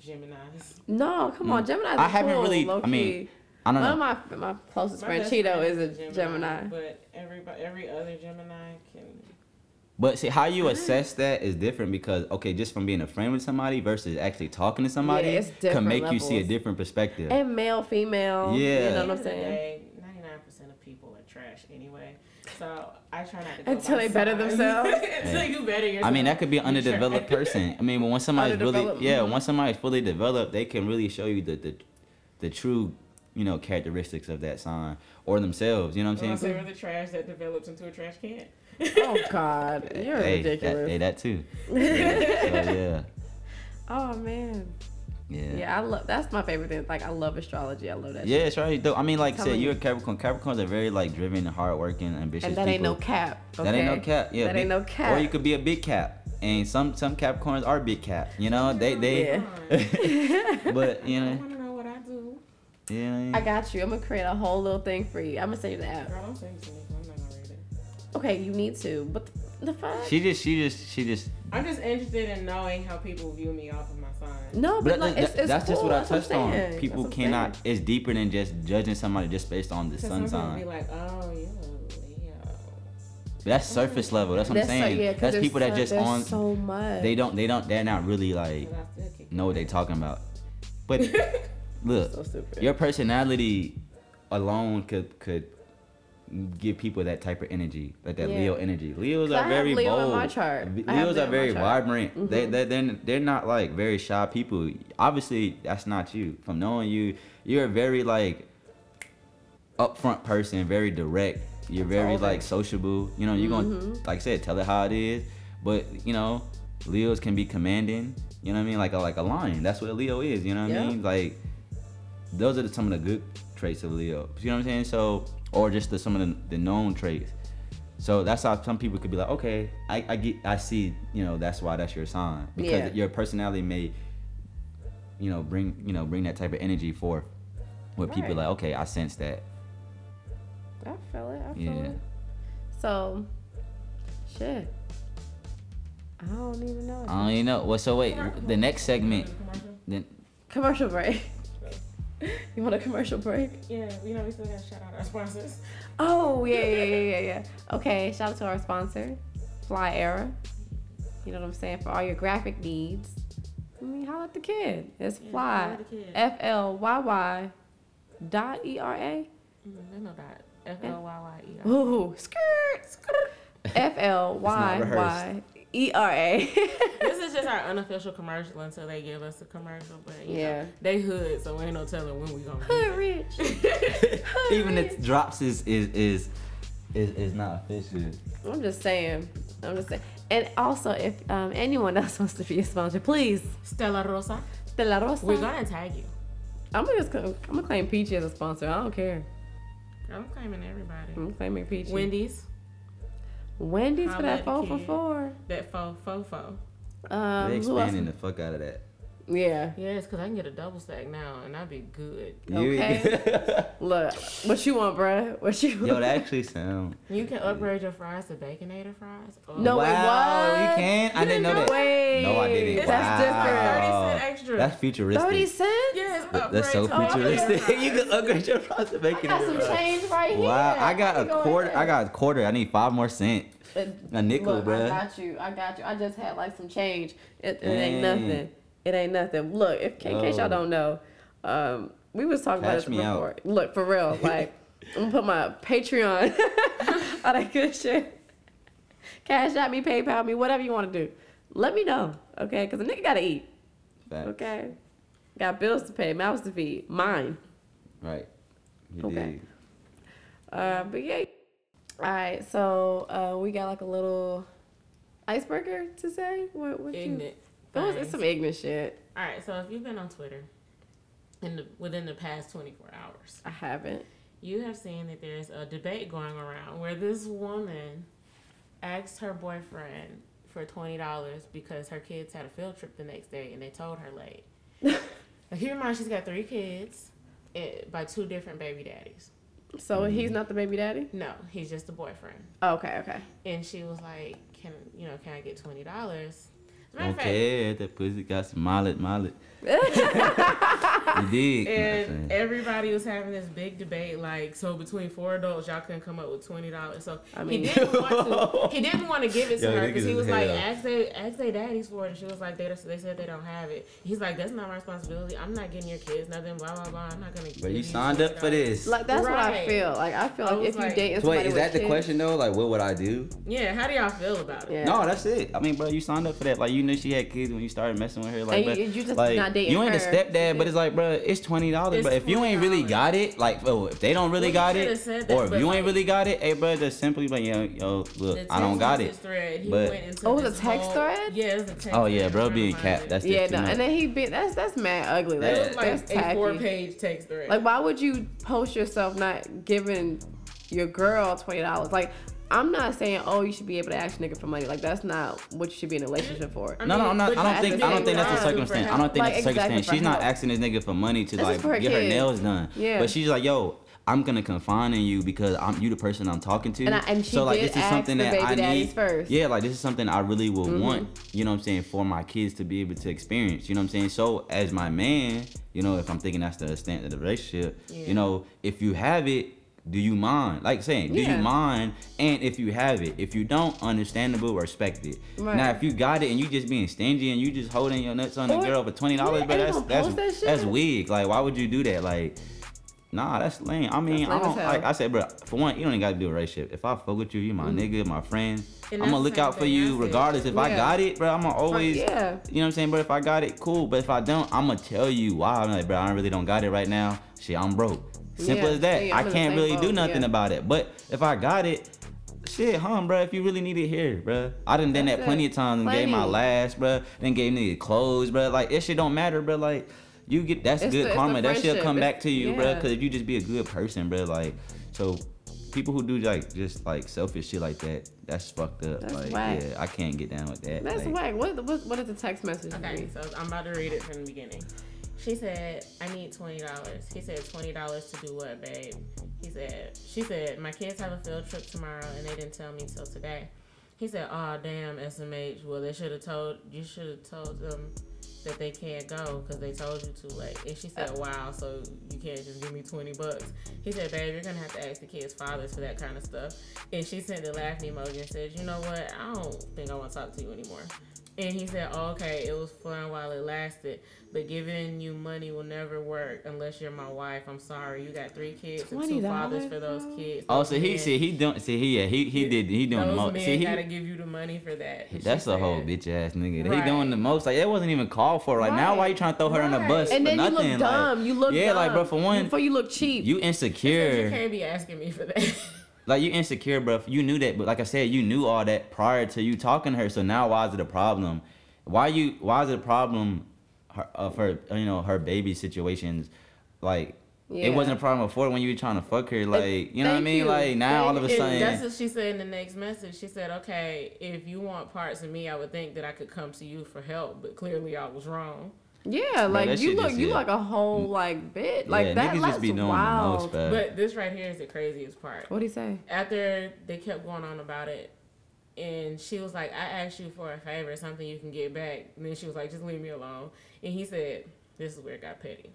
Gemini's. No, come on, Mm. Gemini. I haven't really- I mean, I don't One know. of my my closest My friend Cheeto friend is a Gemini. But everybody, every other Gemini can. But see, how you mm-hmm. assess that is different because okay, just from being a friend with somebody versus actually talking to somebody it's can different make you see a different perspective. And male, female. Yeah. You know what I'm end of the saying? 99% of people are trash anyway. So I try not to go Until by they better themselves. Until you better yourself. I mean, that could be an underdeveloped person. I mean, but when somebody's really, yeah, once somebody's fully developed, they can really show you the the, the true, you know, characteristics of that sign or themselves. You know what I'm Well, saying? so we're the trash that develops into a trash can. Oh God, you're hey, that, ridiculous. hey, that too. Yeah, so, yeah, oh man. yeah. Yeah, I love. That's my favorite thing. Like I love astrology. I love that. Yeah, shit. it's right. Though I mean, like I said, Telling you're a. Capricorn. Capricorns are very like driven, hardworking, ambitious. And that ain't no cap. Okay? That ain't no cap. Yeah, That ain't no cap. Or you could be a big cap, and some some Capricorns are big cap. You know, they they. Yeah. but you know, want to know what I do. Yeah. I got you. I'm gonna create a whole little thing for you. I'm gonna send you the app. Girl, don't send it to me. 'cause I'm not gonna read it. Okay, you need to. But the, the fuck? She just she just she just. I'm just interested in knowing how people view me off of my sign. no, but, But like that- it's, it's that's just what I That's touched I'm on. People That's what I'm cannot. saying. It's deeper than just judging somebody just based on the sun some people be sign. like, oh, you a Leo. That's surface level. That's what I'm That's so- saying. that's there's people that just there's on. so much. They don't. They don't. They're not really like But I still kick know what they're talking about. But look, So stupid. your personality alone could could give people that type of energy, like that Yeah. Leo energy. Leos 'Cause I are have very Leo in bold. my chart. V- I have Leos Leo are very vibrant. They Mhm. they they're, they're not like very shy people. Obviously, that's not you. From knowing you, you're a very like upfront person, very direct. You're very like sociable. You know, you're gonna Mhm. like I said, tell it how it is. But you know, Leos can be commanding. You know what I mean? Like a like a lion. That's what a Leo is. You know what Yeah. I mean? Like those are the, some of the good traits of Leo. You know what I'm saying? So or just the, some of the, the known traits. So that's how some people could be like, okay, I, I get, I see, you know, that's why that's your sign because Yeah. your personality may, you know, bring, you know, bring that type of energy forth. Where people Right. like, okay, I sense that. I feel it. I feel Yeah. it. So, shit. I don't even know. I don't even know. Well, so wait, the next segment, then Commercial break. You want a commercial break? Yeah, you know, we still gotta shout out our sponsors. Oh yeah, yeah, yeah, yeah, yeah. Okay, shout out to our sponsor, Fly Era. You know what I'm saying? For all your graphic needs. I mean, holla at the kid. It's Yeah, Fly. holla at the kid. F L Y Y dot E R A. There's no dot. F L Y Y E R. Ooh, skirt, skirt. F L Y Y E R A. this is just our unofficial commercial until they give us a commercial. But you Yeah. know, they hood, so we ain't no telling when we gonna. Hood rich. even if drops is is is is, it's not official. I'm just saying. I'm just saying. And also, if um, anyone else wants to be a sponsor, please. Stella Rosa. Stella Rosa. We're gonna tag you. I'm gonna just I'm gonna claim Peachy as a sponsor. I don't care. I'm claiming everybody. I'm claiming Peachy. Wendy's. Wendy's for that at four for four. That fo fo fo. Um, they who else? expanding the fuck out of that. Yeah. Yes, because I can get a double stack now, and that'd be good. You- Okay. Look, what you want, bruh? What you? Yo, that actually sound. You can upgrade your fries to Baconator fries. Or No, wait, what? you can? I didn't know that. Wait. No, I didn't. That's wow. different. 30 cent extra. That's futuristic. Thirty cents. Yes, That- That's so to futuristic. you can upgrade your price to make I got some change right here. Wow, I got a quarter. ahead. I got a quarter. I need five more cent. Uh, a nickel, Look, I got you. I got you. I just had like some change. It, it ain't nothing. It ain't nothing. Look, if in case y'all don't know, um, we was talking about Cash this me before. out. Look, for real, like I'm gonna put my Patreon, all that good shit. Cash at me, PayPal me, whatever you want to do. Let me know, okay? Because a nigga gotta eat, Facts. okay? Got bills to pay, mouths to feed, mine. Right. You Okay. dig. Uh, but yeah. All right, so uh, we got like a little icebreaker to say. What? what you- It was, it's some ignorant shit. All right, so if you've been on Twitter in the, within the past 24 hours, I haven't. you have seen that there's a debate going around where this woman asked her boyfriend for $20 because her kids had a field trip the next day and they told her late. now, keep in mind, she's got three kids eh, by two different baby daddies. So he's not the baby daddy. No, he's just the boyfriend. Oh, okay, okay. And she was like, "Can you know? Can I get twenty dollars?" As a matter of fact, Okay, that pussy got some mileage, mileage. you dig? And everybody was having this big debate, like, so between four adults, y'all couldn't come up with twenty dollars. So I mean- he didn't want to. He didn't want to give it to Yo, her because he was like, hell. ask they ask they daddies for it, and she was like, they they said they don't have it. He's like, that's not my responsibility. I'm not getting your kids nothing. Blah blah blah. I'm not gonna. But you signed up for this. Like that's what I feel. Like I feel I like was if you like- dating Wait, is with that the kids- question though? Like, what would I do? Yeah, how do y'all feel about it? Yeah. No, that's it. I mean, bro, you signed up for that. Like, you knew she had kids when you started messing with her. Like, And bro, you- you just like, not dating You ain't her. a stepdad, but it's like, bro, it's twenty dollars. But if you ain't really got it, like, oh, if they don't really Well, got it, should've that, or if you like- ain't really got it, hey, bro, just simply like, yo, yo, look, I don't got it. Thread, he But- went Oh, it was a this text whole- thread? Yeah, it a text. Oh yeah, bro, trying to being find cap. it. That's Yeah, no, and then he be that's that's mad ugly. Like, Yeah. It was like that's a tacky. four-page text thread. Like, why would you post yourself not giving your girl twenty dollars? Like, I'm not saying, oh, you should be able to ask a nigga for money. Like, that's not what you should be in a relationship for. I No, no, I'm not. I don't think. I don't think that's the circumstance. I don't think Like, that's the exactly, circumstance. She's not asking this nigga for money to This like her get her nails done. Yeah. But she's like, yo. I'm gonna confine in you because I'm you the person I'm talking to. And I- and she so like did this is ask something that I need. first. Mm-hmm. Yeah, like this is something I really would want. You know what I'm saying for my kids to be able to experience. You know what I'm saying. So as my man, you know if I'm thinking that's the extent of the relationship, Yeah. you know if you have it, do you mind? Like saying, do Yeah. you mind? And if you have it, if you don't, understandable, respect it. Right. Now if you got it and you just being stingy and you just holding your nuts on the girl for twenty dollars, Yeah, but that's that's that that's weak. Like why would you do that? Like. Nah, that's lame. I mean, That's I don't like I said, bro. For one, you don't even gotta do a relationship. If I fuck with you, you my nigga, my friend. And I'm gonna look out for you regardless. If I got it, bro, I'm gonna always. yeah. You know what I'm saying, bro? If I got it, cool. But if I don't, I'm gonna tell you why. I'm like, bro, I really don't got it right now. Shit, I'm broke. Simple Yeah, as that. same. I'm I in the can't same really do nothing yeah. about it. But if I got it, shit, huh, bro? If you really need it here, bro. I done done That's that plenty of times and gave my last, bro. Then gave nigga clothes, bro. Like it shit don't matter, bro. Like. You get that's It's good the- karma. That shit friendship. come back to you, bro. Cause if you just be a good person, bro, like so people who do like just like selfish shit like that, that's fucked up. That's like whack. yeah, I can't get down with that. That's like, whack. What, what what is the text message? Okay, read? so I'm about to read it from the beginning. She said, I need twenty dollars. He said twenty dollars to do what, babe? He said she said, My kids have a field trip tomorrow and they didn't tell me till today. He said, Oh damn, SMH. Well they should have told you should have told them that they can't go because they told you to. Like, And she said, uh. Wow, so you can't just give me twenty bucks. He said, Babe, you're gonna have to ask the kids' fathers for that kind of stuff. And she sent the laughing emoji and said, You know what? I don't think I want to talk to you anymore. And he said, oh, okay, it was fun while it lasted, but giving you money will never work unless you're my wife. I'm sorry. You got three kids and two fathers for those kids. Oh, Those so he men- see he doing see he yeah he he did he doing the Those most. men See he gotta give you the money for that. And she that's a whole bitch ass nigga. He doing the most. Like it wasn't even called for. Like now Right. why you trying to throw her on the bus And for then nothing? you look dumb. Like, you look yeah, dumb. like bro, for one, before you look cheap. you insecure. You can't be asking me for that. like you insecure, bro. You knew that, but like I said, you knew all that prior to you talking to her. So now, why is it a problem? Why you? Why is it a problem her, of her? Uh, you know, her baby situations, like. Yeah. It wasn't a problem before when you were trying to fuck her, like you know what I mean. you. Like now, all of a sudden, that's what she said in the next message. She said, "Okay, if you want parts of me, I would think that I could come to you for help, but clearly I was wrong." Yeah, like that you look, just you hit. like a whole like bit, like yeah, that. niggas That's just be doing wild. the most, bro. But this right here is the craziest part. What'd he say? After they kept going on about it, and she was like, "I asked you for a favor, something you can get back." And then she was like, "Just leave me alone." And he said, "This is where it got petty."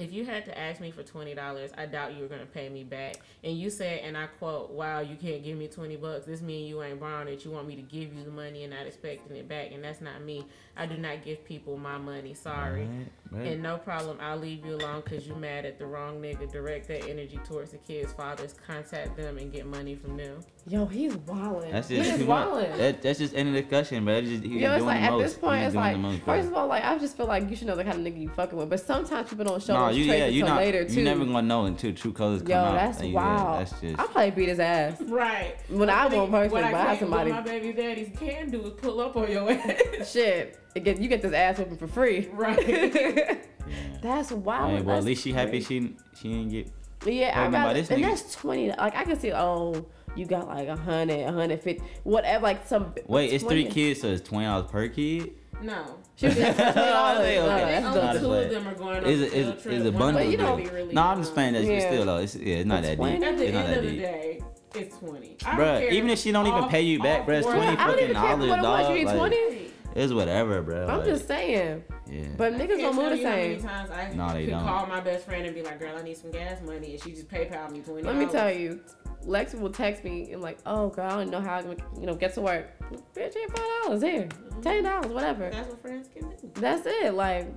If you had to ask me for twenty dollars, I doubt you were gonna pay me back. And you said, and I quote, "Wow, you can't give me twenty bucks. This mean you ain't borrowing it. You want me to give you the money and not expecting it back, and that's not me. I do not give people my money. Sorry." Right, right. And no problem, I'll leave you alone because you mad at the wrong nigga. Direct that energy towards the kids' fathers. Contact them and get money from them. Yo, he's wilding. That's He just is too much. wilding. That, that's just end of discussion, but just he Yo, it's doing like the at most. this point, it's like the most, bro. first of all, like I just feel like you should know the kind of nigga you fucking with. But sometimes people don't show Nah, those you traits yeah, you until not. later too. You never gonna know until true colors come Yo, out. that's Like, yeah, that's just. I'll probably beat his ass. Right. When I won't personally, what I but I have somebody. What my baby daddies can do is pull up on your ass. Shit, it get, you get this ass whooping for free. Right. That's wild. Hey, well, That's at least she happy she she didn't get. Yeah, I pregnant by rather, this and nigga. that's twenty. Like I can see, oh, you got like a hundred, a hundred fifty, whatever. Like some. Wait, it's three kids, so it's twenty dollars per kid. No. She was like, $20. Okay, No, okay. that's Not dumb. as Two bad. of them are going on Is a it field is is a bundle? But you though? know- really, really no, I'm just saying that. Yeah. Still though. It's yeah, it's not that deep. At the It's end of the day, it's twenty. I don't Bruh, even if she don't even pay you back, all bruh, it's four- 20 I don't fucking even care dollars, what it was. You need dog, like- twenty. It's whatever, bro. I'm like, just saying. yeah. But niggas don't move tell the you how many same. times I No, they could don't. call my best friend and be like, "Girl, I need some gas money," and she just PayPal me twenty. Let me tell you, Lexi will text me and like, oh girl, I don't know how I'm gonna, you know, get to work. Bitch, here five dollars here, mm-hmm. ten dollars, whatever. That's what friends can do. That's it. Like,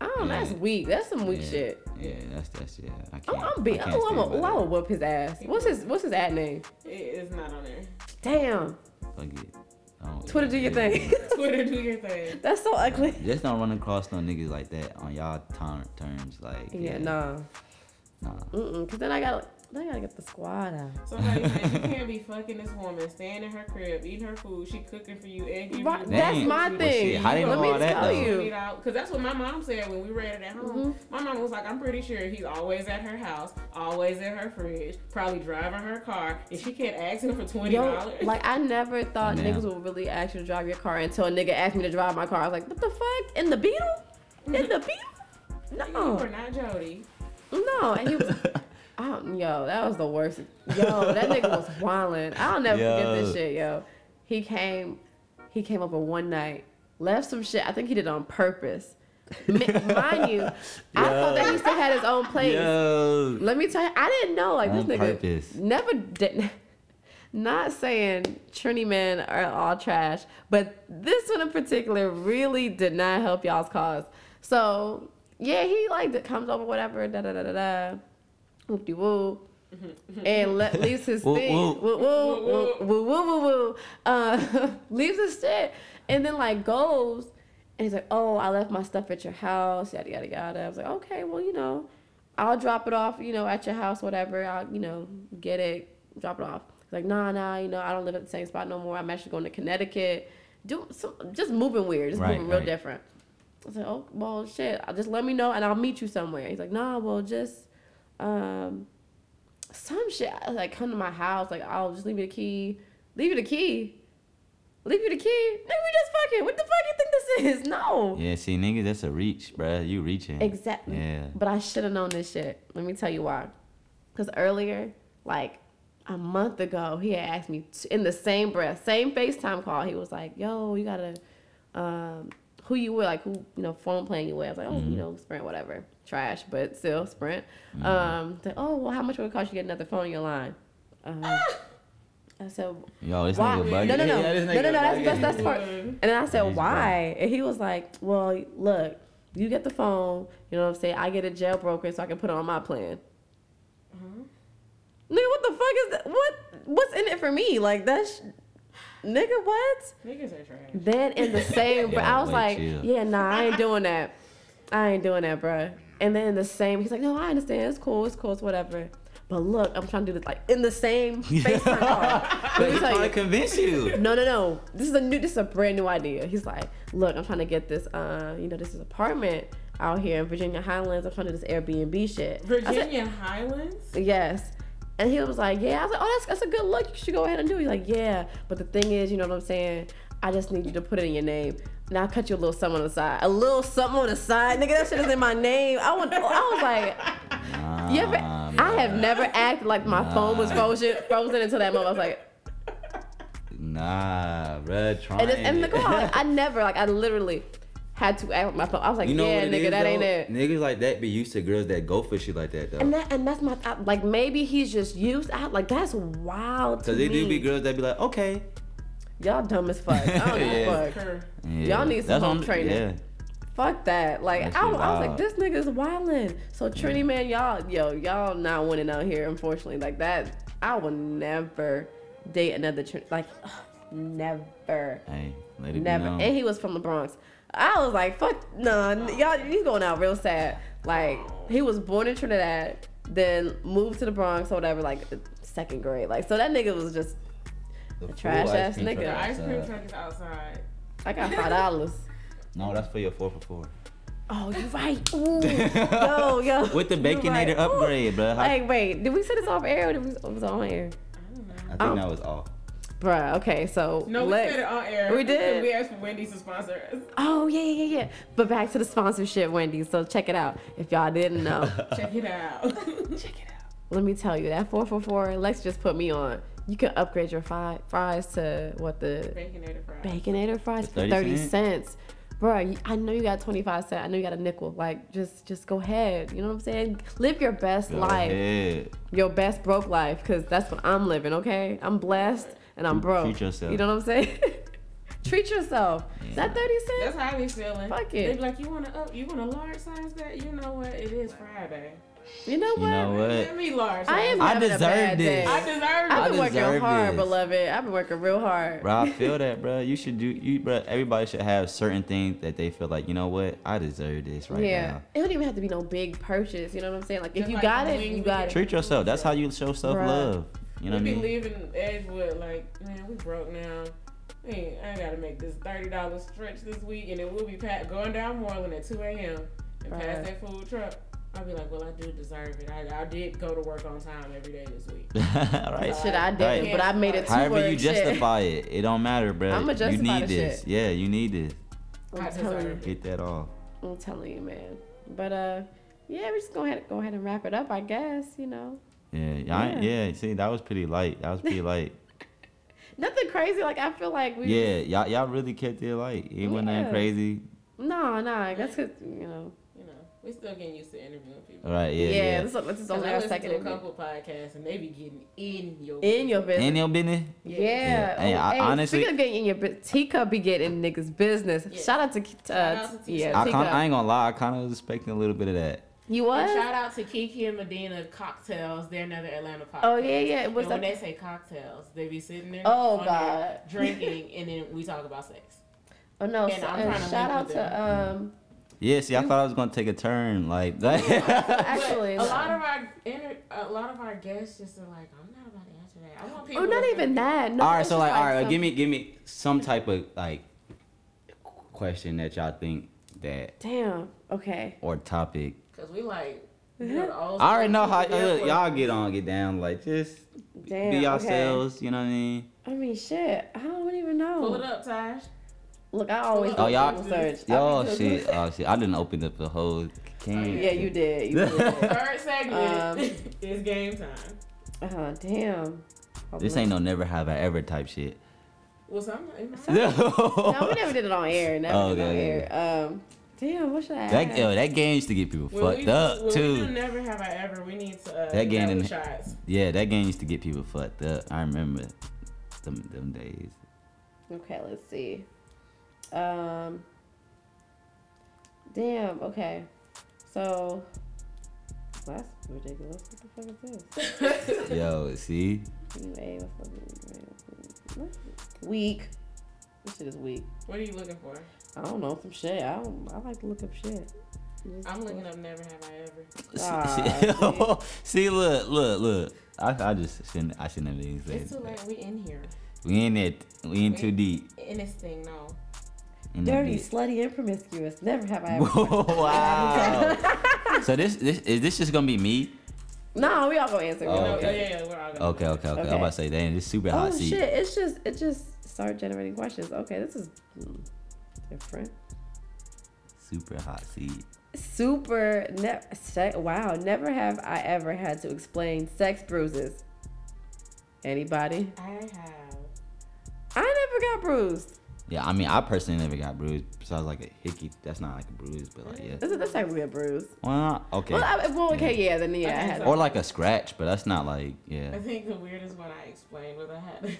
I don't. know, That's weak. That's some weak yeah, shit. Yeah, that's that's yeah. I I'm, can't. I'm beat. I Oh, can't I'm stand a, oh, I will whoop his ass. What's his What's his ad name? It's not on there. Damn. Fuck it. I don't- Twitter, do your thing. Twitter, do your thing. That's so ugly. Just don't run across no niggas like that on y'all ter- terms. Like Yeah, nah. nah. Mm-mm. Cause then I got, then I gotta get the squad out. Somebody said you can't be fucking this woman, staying in her crib, eating her food, she cooking for you, and giving Right, you that's Damn. my Well, thing. shit, how they Let know me all that, tell though? you. Because that's what my mom said when we read it at home. Mm-hmm. My mom was like, I'm pretty sure he's always at her house, always in her fridge, probably driving her car, and she can't ask him for $20. Yo, like I never thought Damn. niggas would really ask you to drive your car until a nigga asked me to drive my car. I was like, what the fuck? In the Beetle? In the Beetle? No. You No, are not Jody. no. And he was, I yo, that was the worst. Yo, that nigga was wildin'. I'll never forget this shit, yo. He came, he came over one night, left some shit. I think he did it on purpose. Mind you, I thought that he still had his own place. Yo. Let me tell you, I didn't know like On this nigga purpose. never did. Not saying Trini men are all trash, but this one in particular really did not help y'all's cause. So yeah, he like comes over whatever da da da da da, whoop de woo, and let, leaves his thing. woo. Woo woo woo. Uh, leaves his shit, and then like goes. And he's like, "Oh, I left my stuff at your house, yada yada yada." I was like, "Okay, well, you know, I'll drop it off, you know, at your house, whatever. I'll, you know, get it, drop it off." He's like, "Nah, nah, you know, I don't live at the same spot no more. I'm actually going to Connecticut. Do some, just moving weird, just Right, moving real right. different." I was like, "Oh, well, shit. I'll just let me know, and I'll meet you somewhere." He's like, "Nah, well, just, um, some shit. Like, come to my house. Like, I'll just leave you the key. Leave you the key." Leave you the key? Nigga, we just fucking. What the fuck you think this is? No. Yeah, see, nigga, that's a reach, bruh. You reaching. Exactly. Yeah. But I should have known this shit. Let me tell you why. Because earlier, like a month ago, he had asked me t- in the same breath, same FaceTime call. He was like, "Yo, you gotta, um, who you were, Like who, you know, phone plan you with?" I was like, "Oh, you know, Sprint, whatever, trash, but still Sprint." Um, like, "Oh, well, how much would it cost you to get another phone in your line?" Um, I said, Yo, this why? nigga bugging. No, no, no, Yeah, this no, no, no. That's that's, that's part. And then I said, He's why? And he was like, well, look, you get the phone. You know what I'm saying? I get a jailbroken so I can put it on my plan. Uh-huh. Nigga, what the fuck is that? What? What's in it for me? Like that's, nigga, what? Niggas are trash. Then in the same, but Yeah, I was like, chill. yeah, nah, I ain't doing that. I ain't doing that, bro. And then in the same, he's like, no, I understand. It's cool. It's cool. It's whatever. But look, I'm trying to do this like in the same FaceTime call. But he's trying you. to convince you. No, no, no. This is a new. This is a brand new idea. He's like, look, I'm trying to get this. Uh, you know, this is apartment out here in Virginia Highlands. I'm trying to do this Airbnb shit. I said, Virginia Highlands. Yes. And he was like, yeah. I was like, oh, that's, that's a good look. You should go ahead and do it. He's like, yeah. But the thing is, you know what I'm saying? I just need you to put it in your name. Now I'll cut you a little something on the side. A little something on the side. Nigga, that shit is in my name. I, want, I was like, you ever, I have never acted like my phone was frozen, frozen until that moment. I was like, Nah, red trying and, and the like, I never, like, I literally had to act with my phone. I was like, you know yeah, nigga, is, that ain't it. Niggas like that be used to girls that go for shit like that though. And that, and that's my, I, like, maybe he's just used. I, like, that's wild to Cause they me. do be girls that be like, okay. Y'all dumb as fuck. I don't give Yeah. a fuck. Yeah. Y'all need some That's home what training. Yeah. Fuck that. Like I, I was like, this nigga's wildin'. So Trini man, y'all, yo, y'all not winning out here, unfortunately. Like that, I will never date another Trini. Like, never, Hey, let it never. be known. And he was from the Bronx. I was like, fuck, no, y'all, you going out real sad. Like he was born in Trinidad, then moved to the Bronx or whatever, like second grade. Like so that nigga was just a trash ass nigga. The ice cream truck is outside. I got five dollars. No, that's for your four for four. Oh, you right. Ooh. yo, yo. With the Baconator right. Ooh. upgrade, bruh. How- Like, wait, did we say this off air or did we, it was on air? I think Oh. that was all. Bruh, okay, so No, we let's- said it on air. We did. We asked for Wendy's to sponsor us. Oh yeah, yeah, yeah. But back to the sponsorship, Wendy. So check it out. If y'all didn't know, Check it out. Check it out. Let me tell you that four four four. Lex just put me on. You can upgrade your fi- fries to what the Baconator fries. Baconator fries for 30 thirty cents? cents. Bruh, I know you got 25 cents. I know you got a nickel. Like, just just go ahead. You know what I'm saying? Live your best Go life. ahead. your best broke life because that's what I'm living, okay? I'm blessed and I'm broke. Treat yourself. You know what I'm saying? Treat yourself. Is that 30 cents? That's how I be feeling. Fuck They it. be like, you want to up? You want a large size that? You know what? It is Friday. You know what? You what? know what? Let me large. I am size. I having a deserve bad this. day. I deserve I've I been working hard, this. beloved. I've been working real hard. Bro, I feel that, bro. You should do, you, bro. Everybody should have certain things that they feel like, you know what? I deserve this right yeah. now. It don't even have to be no big purchase. You know what I'm saying? Like, if you like got it, you got it. Treat yourself. That's how you show self love. You know what I we mean? be leaving Edgewood like, man, we broke now. Hey, I gotta make this thirty dollars stretch this week, and then we'll be pat- going down Moreland at two a.m. and Right. past that food truck. I'll be like, well, I do deserve it. I, I did go to work on time every day this week. All right. Shit, I didn't, Right. but I made it However work. you shit. justify it, it don't matter, bro. I'ma you need the this. shit. Yeah, you need this. I'm I telling you. Get that off. I'm telling you, man. But uh, yeah, we're just gonna go ahead and wrap it up, I guess. You know, Yeah, yeah, Yeah. yeah. See, that was pretty light. That was pretty light. nothing crazy. Like I feel like we. yeah, y'all, y'all really kept it light. It wasn't that crazy. No, no, that's cause you know. You know, we still getting used to interviewing people. Right. yeah, Yeah, yeah. this, is- this is 'Cause only I our listen second. to a couple podcasts, and they be getting in your In your business. In your business. Yeah. Yeah. Hey, Oh, I- hey, honestly- speaking of getting in your business, Tika be getting niggas' business. Shout out to, uh, Shout out to yeah, I, kinda, I ain't gonna lie. I kind of was expecting a little bit of that. You And shout out to Kiki and Medina Cocktails. They're another Atlanta podcast. Oh yeah, yeah. What's and when they say cocktails, they be sitting there. Oh, God. there drinking, and then we talk about sex. Oh no, And so, I'm and trying to shout out with to um. Yeah, see, I thought I was gonna take a turn. Like, that. Actually, a lot of our inter- a lot of our guests just are like, I'm not about to answer that. I want people. Oh, not to- even that. No, all right, so like, all right, some- give me, give me some type of like question that y'all think that Damn. Okay. or topic. Cause we like. You know, I already know how people uh, y'all get on, get down. Like, just Damn. be okay. yourselves. You know what I mean? I mean, shit. I don't even know. Pull it up, Tash. Look, I always Oh, y'all- Google search. I Oh be shit! Oh shit! I didn't open up the whole can. Yeah, you did. You did. Third segment Um, is game time. uh, damn. Hold This on. ain't no never have I ever type shit. Well, some. No, we never did it on air. Never Oh, did it on okay, air. Um, damn. What should I? That ask? yo, that game used to get people When fucked we, up when We too. do never have I ever. We need to. Uh, That game belly in- shots. Yeah, that game used to get people fucked up. I remember them them days. Okay, let's see. Um. Damn. Okay. So. That's ridiculous. What the fuck is this? Yo, see? UA, what's? What's Weak. This shit is weak. What are you looking for? I don't know some shit. I don't. I like to look up shit. I'm looking up never have I ever. Ah, See, look, look, look. I, I just shouldn't. I shouldn't have even It's too late. We in here. We in it. We in too deep. In this thing, no. In Dirty, slutty, and promiscuous. Never have I ever. wow. so this this is this just gonna be me? no, we all gonna answer. Oh, We No, know- okay. yeah, yeah, we're all gonna. Okay, okay, okay. I'm about to say, dang, this super hot Oh seat. shit! It's just it just start generating questions. Okay, this is hmm, different. Super hot seat. Super. Ne- se- wow. Never have I ever had to explain sex bruises. Anybody? I have. I never got bruised. Yeah, I mean, I personally never got bruised. Besides like a hickey, that's not like a bruise, but like yeah. This is this technically a bruise. Well, not- okay. Well, I, well okay, yeah. Then yeah, I had. Or like a scratch, but that's not like yeah. I think the weirdest one I explained was I had.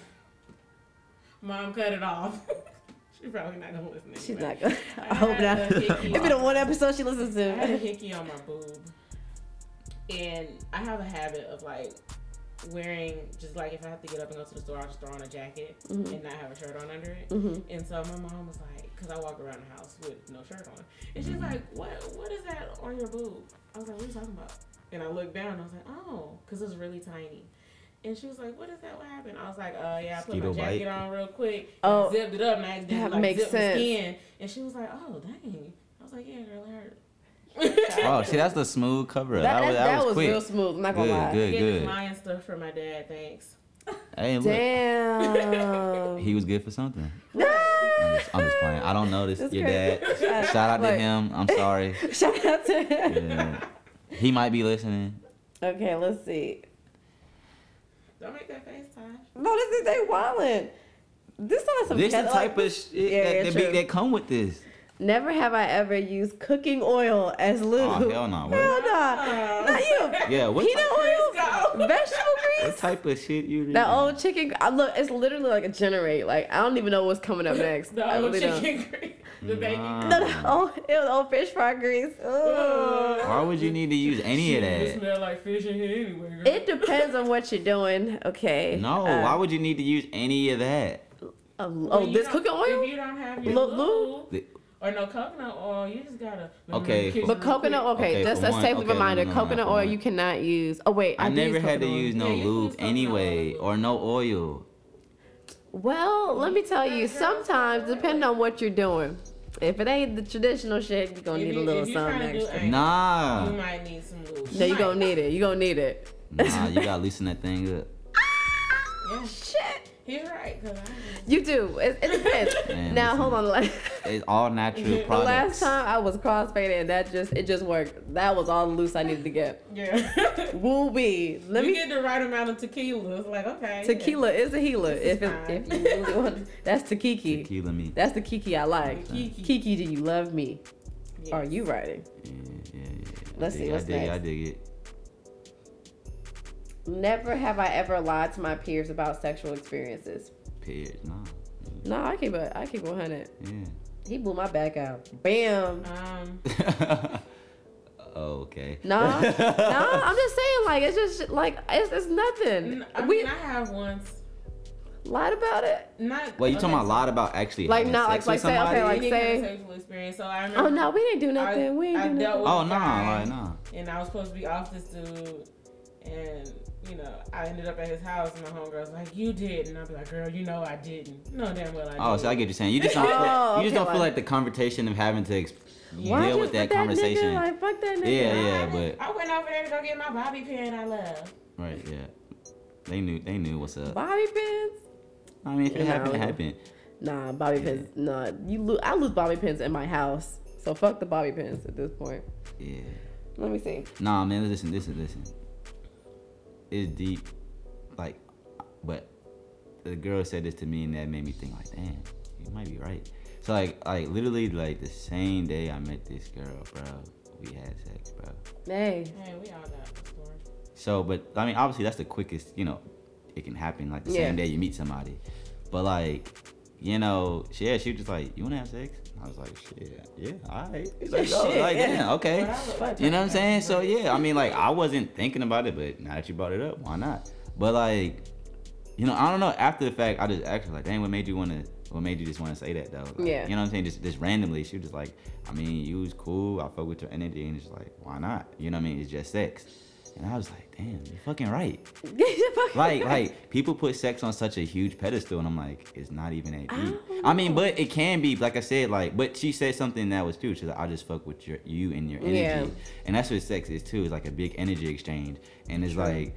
Mom cut it off. She's probably not gonna listen. She's not gonna. I I hope not. a hickey It'd be the one episode she listens to. I had a hickey on my boob, and I have a habit of like wearing just like if I have to get up and go to the store, I'll just throw on a jacket Mhm. and not have a shirt on under it. Mhm. And so my mom was like, because I walk around the house with no shirt on, and she's Mhm. like, "What? What is that on your boob?" I was like, "What are you talking about?" And I looked down, and I was like, "Oh, because it's really tiny." And she was like, "What is that? What happened?" I was like, "Uh, yeah, I put Mosquito my jacket bite? on real quick, Oh, zipped it up, and I accidentally, that like, makes zipped sense. the skin." And she was like, "Oh, dang." I was like, "Yeah, girl, it hurt." Oh, see, that's the smooth cover. up. That, That, was that, that, that was, was quick. real smooth. I'm not gonna Good, lie. good. Getting lion stuff for my dad, thanks. Hey, look, Damn. he was good for something. I'm just, I'm just playing. I don't know this. That's your crazy. dad. Shout out to Look. him. I'm sorry. Shout out to him. Yeah. He might be listening. Okay, let's see. Don't make that face, Tosh. No, this is they wildin'. This is some This the cat- type like- of shit Yeah, that, yeah, that, be, that come with this. Never have I ever used cooking oil as lube. Oh hell no! What, Hell nah. Oh. Not you. yeah, what, Peanut type, oil, vegetable grease. what type of shit you? That reading? old chicken. I look, it's literally like a generate. Like I don't even know what's coming up next. The I old really don't. chicken grease. The baby Nah. No, no, oh, it was old fish fry grease. Ugh. Why would you need to use any of that? It that? smell like fish in here anyway. girl. It depends on what you're doing. Okay. No, Uh, why would you need to use any of that? Oh, Well, oh this cooking oil? If you don't have your Lu- lube, The- or no coconut oil, you just gotta. Okay, for- But coconut, okay, Okay, that's a one- safely okay, reminder. no, no, coconut for oil one. you cannot use. Oh wait, I, I never had to oil. use no Yeah, lube anyway, oil. or no oil. Well, let me tell you, sometimes depending on what you're doing, if it ain't the traditional shit, you're gonna If need a little if you tryna something do extra. anal, You might need some lube. No, you might. gonna need it. You gonna need it. nah, you gotta loosen that thing up. Ah, yeah, Shit. He's right. Cause You do. It, it depends. Man, now listen. hold on. Like, It's all natural the last time I was crossfaded, and that just it just worked. That was all the loose I needed to get. yeah. Woo be. Let you me. get the right amount of tequila. It's like okay. Tequila is a healer. This If is it, if you really want, that's Takiki. Tequila me. That's the Kiki I like. Kiki. Kiki, do you love me? Yes. Are you writing? Yeah, yeah, yeah. Let's I see, dig, what's I dig it. I dig it. Never have I ever lied to my peers about sexual experiences. Pears, nah. No, I keep it. I keep 100. Yeah. He blew my back out. Bam. Um. oh, okay. Nah, nah. I'm just saying, like it's just like it's, it's nothing. n- I we mean, I have once. lied about it. Not. Well, you talking about a lot about actually Like, not sex like- with like say, okay, like- any kind of say- sexual experience. So I remember. Oh no, we didn't do nothing. I- we ain't I do dealt nothing. with- Oh, nah, guy. like, nah. and I was supposed to be off this dude, and you know, I ended up at his house, and my homegirl was like, "You did," and I'd be like, "Girl, you know I didn't." No, damn well I did. Oh, so I get you saying. You just don't feel, Oh, you just okay, don't feel like- oh, like the conversation of having to ex- Why deal just with that put conversation. Nigga, like fuck that nigga. yeah, yeah, but I went over there to go get my bobby pin I love. right, yeah. They knew they knew what's up. Bobby pins. I mean, if it Yeah, happened, it happened. Nah, bobby pins. Nah, you lose. I lose bobby pins in my house. So fuck the bobby pins at this point. Yeah. Let me see. Nah, man, listen, listen, listen. It's deep, like, but the girl said this to me, and that made me think, like, damn, you might be right. So, like, like literally, like the same day I met this girl, bro, we had sex, bro. Hey. Hey, we all got the story. So, but I mean, obviously, that's the quickest, you know, it can happen, like the Yeah. same day you meet somebody. But like, you know, she, yeah, she was just like, you wanna have sex? I was like, shit, yeah, all right. Let's go. Shit, oh, Like, yeah. damn, okay. But I look like You know what I'm saying? So yeah, I mean, like I wasn't thinking about it, but now that you brought it up, why not? But like, you know, I don't know. After the fact, I just actually like, dang, what made you want to what made you just want to say that though? Like, Yeah. You know what I'm saying? Just just randomly, she was just like, I mean, you was cool. I fuck with your energy, and it's like, why not? You know what I mean? It's just sex. And I was like, damn, you're fucking right. like like people put sex on such a huge pedestal, and I'm like, it's not even that deep. Oh, I mean, but it can be. Like I said, like, but she said something that was true. She's like, I just fuck with your you and your energy, Yeah. and that's what sex is too. It's like a big energy exchange, and it's True. like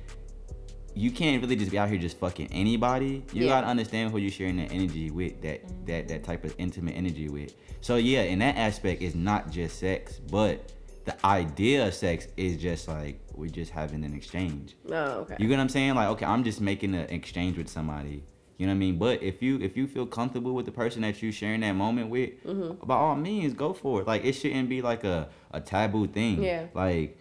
you can't really just be out here just fucking anybody. You Yeah. gotta understand who you're sharing that energy with, that that that type of intimate energy with. So yeah, in that aspect, it's not just sex, but the idea of sex is just like we're just having an exchange. Oh, okay. You get what I'm saying? Like, okay, I'm just making an exchange with somebody. You know what I mean? But if you if you feel comfortable with the person that you're sharing that moment with, Mhm. by all means, go for it. Like it shouldn't be like a, a taboo thing. Yeah. Like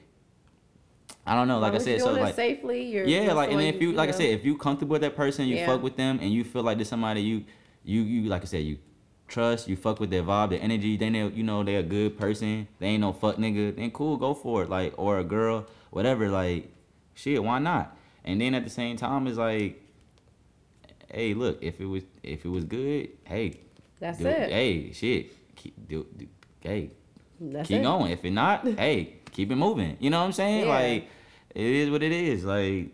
I don't know. Like I said, so like safely, you're yeah, you're like and if you like I said, if you comfortable with that person, you Yeah. fuck with them, and you feel like there's somebody you you you like I said, you trust, you fuck with their vibe, their energy, they know you know they're a good person, they ain't no fuck nigga, then cool, go for it. Like or a girl, whatever, like shit, why not? And then at the same time it's like hey, look, if it was if it was good, hey, That's do it. Hey, shit, keep do, do hey, That's keep it. going. If it not, hey, keep it moving. You know what I'm saying? Yeah. Like it is what it is. Like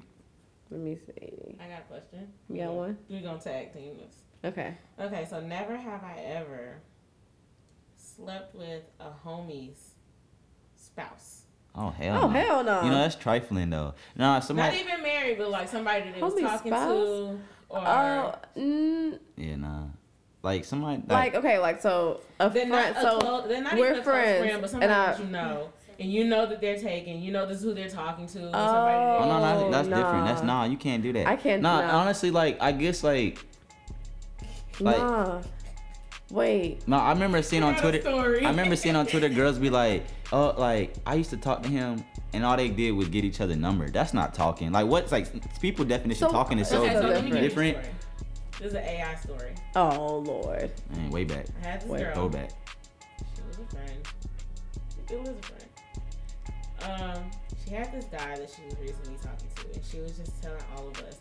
Let me see. I got a question. You got one? We're gonna tag team this. Okay. Okay, so never have I ever slept with a homie's spouse. oh hell. Oh, no. hell no. You know that's trifling though. Nah, somebody. Not even married, but like somebody that they was talking spouse? to, or Oh, mm, Yeah, nah. Like somebody. like okay, like so a friend. not a So close, they're not we're even a friends, close friend, but somebody and I. that you know, and you know that they're taking, you know this is who they're talking to, or somebody Oh no, no, Oh, that's different. That's nah. nah. You can't do that. I can't- Nah, nah. honestly, like I guess like. Like, nah. Wait. No, I remember seeing on Twitter. story. I remember seeing on Twitter girls be like, "Oh, like I used to talk to him, and all they did was get each other number. That's not talking. Like what's like people definition So- talking is so Okay, so let me give you a different. This is an AI story. Oh Lord. Man, way back, I had this Wait, girl. go back. She was a friend. It was a friend. Um, she had this guy that she was recently talking to, and she was just telling all of us,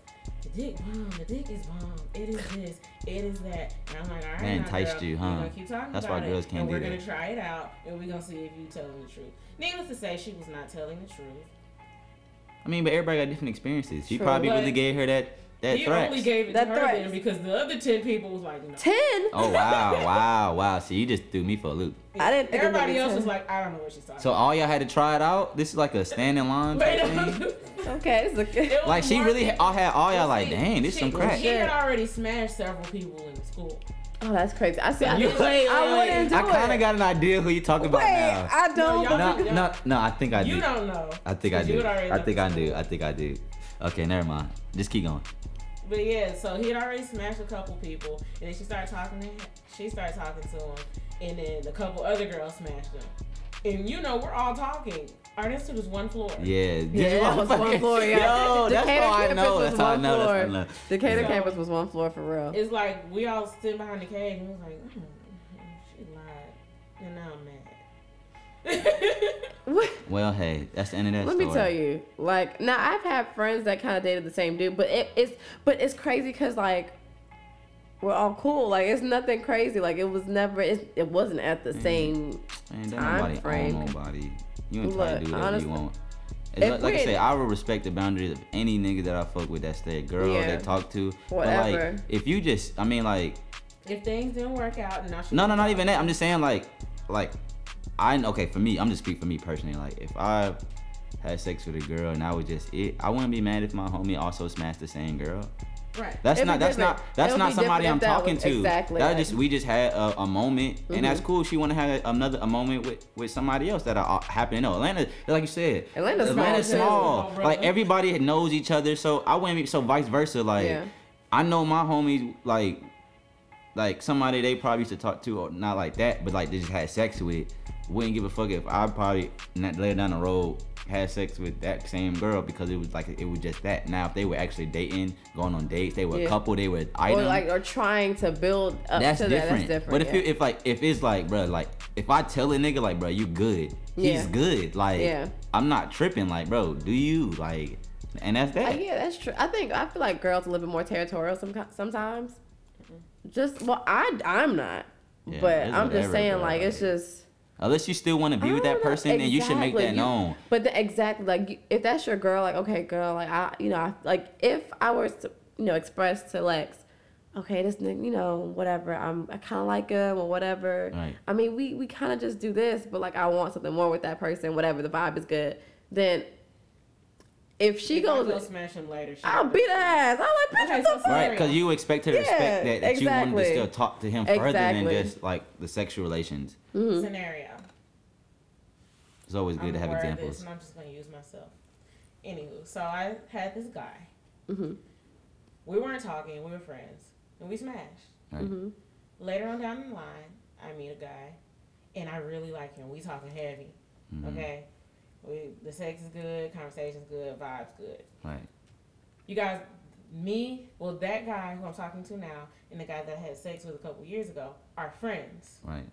"The dick bomb, the dick is bomb. It is this, it is that." And I'm like, "All right, That now, enticed girl, you, huh? gonna keep talking That's about why it, girls can't and do we're that. gonna try it out, and we're gonna see if you telling the truth." Needless to say, she was not telling the truth. I mean, but everybody got different experiences. He True, probably but really gave her that that he threat. only gave it That to her threat. then because the other ten people was like, "No." Ten. Oh wow, wow, wow. See, you just threw me for a loop. I didn't think it was gonna Everybody else 10. was like, "I don't know what she's talking." So all y'all had to try it out. This is like a standing line Wait, thing. Okay, it's a It Like she really all had all y'all like, dang, this she- some crack. He had already smashed several people in the school. Oh, that's crazy. I see. I, You- wait, wait, I wouldn't do I it. kind of got an idea who you talking about Wait, now. I don't. No, No, no, no. I think I do. You don't know. I think I 'Cause you do. had I think I do. I think I do. Okay, never mind. Just keep going. But yeah, so he had already smashed a couple people, and then she started talking to him. She started talking to him, and then a couple other girls smashed him. And you know, we're all talking. Our institute was one floor. Yeah. Yeah, that was one floor. Yeah. Yo, that's Decatur how I know. That's how I one know. That's how I floor. know. Decatur So- campus was one floor for real. It's like we all sitting behind the cage, and it was like, mm, she lied, and now I'm. Well, hey, that's the end of that Let story. me tell you, like now I've had friends that kind of dated the same dude, but it, it's but it's crazy because like we're all cool. Like it's nothing crazy. Like it was never. It, it wasn't at the same Man, time nobody frame. own nobody. You entitled Look, to do whatever honestly, you want. if like, like I say, I will respect the boundaries of any nigga that I fuck with. That's their girl Yeah. they talk to. But like, if you just, I mean, like, if things didn't work out, and now no, no, not even that. I'm just saying, like, like, I okay for me. I'm just speak for me personally. Like, if I had sex with a girl and that was just it, I wouldn't be mad if my homie also smashed the same girl. right. That's It'd not. That's different. not. That's It'll not somebody I'm different if that talking was- to. exactly, That like- just we just had a, a moment, and that's Mhm. cool. She want to have another a moment with with somebody else that are happening. No, Atlanta, like you said, Atlanta's Atlanta's small, too. small. Small, Like everybody knows each other, so I wouldn't be so vice versa. Like Yeah. I know my homies like like somebody they probably used to talk to, or not like that, but like they just had sex with. Wouldn't give a fuck if I probably not later down the road had sex with that same girl because it was like it was just that. Now if they were actually dating, going on dates, they were Yeah. a couple, they were item, or like or trying to build up that's to different. that. That's different. But if yeah. you if like if it's like bro, like if I tell a nigga like bro, you good, he's Yeah. good. Like Yeah. I'm not tripping. Like bro, do you like? And that's Uh, that. yeah, that's true. I think I feel like girls are a little bit more territorial some, sometimes Just well, I I'm not, Yeah, but I'm just saying like it's just. Unless you still want to be with that person, then you should make exactly. that You- known. But the, exact like if that's your girl, like okay, girl, like I, you know, I, like if I were to, you know, express to Lex, okay, this nigga, you know, whatever, I'm, I kind of like him or whatever. Right. I mean, we we kind of just do this, but like I want something more with that person, whatever the vibe is good. Then if she If I goes, go smash him later. she I'll beat her ass. I'm like, bitch, Okay, what so? Right, because you expect her to Yeah, respect that, that you wanted to exactly. still talk to him further than just like the sexual relations. Mm-hmm. Scenario. It's always good I'm to have aware of This, examples. and I'm just gonna use myself. Anywho, so I had this guy. Mm-hmm. We weren't talking. We were friends, and we smashed. Right. Mm-hmm. Later on down the line, I meet a guy, and I really like him. We talking heavy. Mhm. Okay, we the sex is good, conversation's good, vibes good. Right. You guys, me, well, that guy who I'm talking to now, and the guy that I had sex with a couple years ago are friends. Right.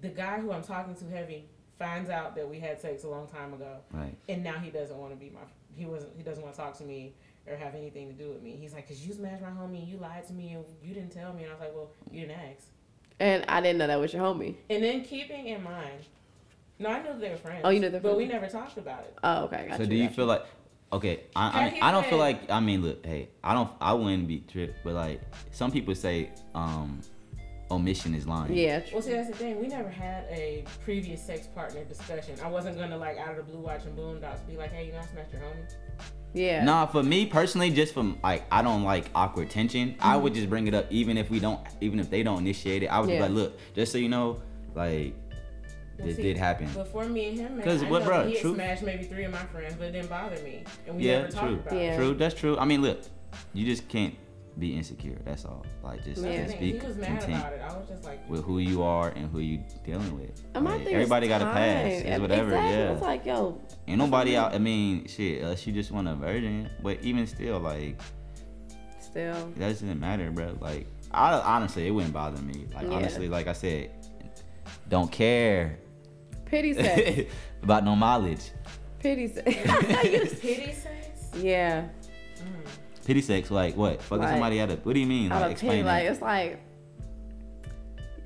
The guy who I'm talking to heavy finds out that we had sex a long time ago, Right. and now he doesn't want to be my. He wasn't. He doesn't want to talk to me or have anything to do with me. He's like, "Cause you smashed my homie, and you lied to me, and you didn't tell me." And I was like, "Well, you didn't ask." And I didn't know that was your homie. And then keeping in mind, no, I knew they were friends. Oh, you knew they were but we never talked about it. Oh, okay, got So you. do you got feel like okay? I I, mean, I don't feel like I mean look hey I don't I wouldn't be tripped but like some people say um omission is lying. Yeah. True. Well, see, that's the thing. We never had a previous sex partner discussion. I wasn't gonna like out of the blue watching Boondocks be like, "Hey, you know, I smashed your homie." Yeah. Nah, for me personally, just from like I don't like awkward tension. I Mm-hmm. would just bring it up even if we don't, even if they don't initiate it. I would Yeah. be like, look, just so you know, like Well, this see, did happen. Before me and him, man, 'Cause I what, know bruh, he had smashed maybe three of my friends, but it didn't bother me, and we Yeah, never talked true, about Yeah. it. true. That's true. I mean, look, you just can't be insecure. That's all. Like just, That's the just be He was mad content about it. I was just like, with who you are and who you dealing with. Like, thing is everybody got a pass. It's whatever. Exactly. Yeah. It's like, yo, Ain't nobody out. I mean, shit. Unless you just want a virgin, but even still, like still. that doesn't matter, bro. Like I honestly, it wouldn't bother me. Like Yeah. honestly, like I said, don't care Pity sex. about no mileage. Pity sex. pity sex. yeah. Mm. Pity sex, like what? Fucking Like, somebody out of. What do you mean? Like explain pity, like it's like,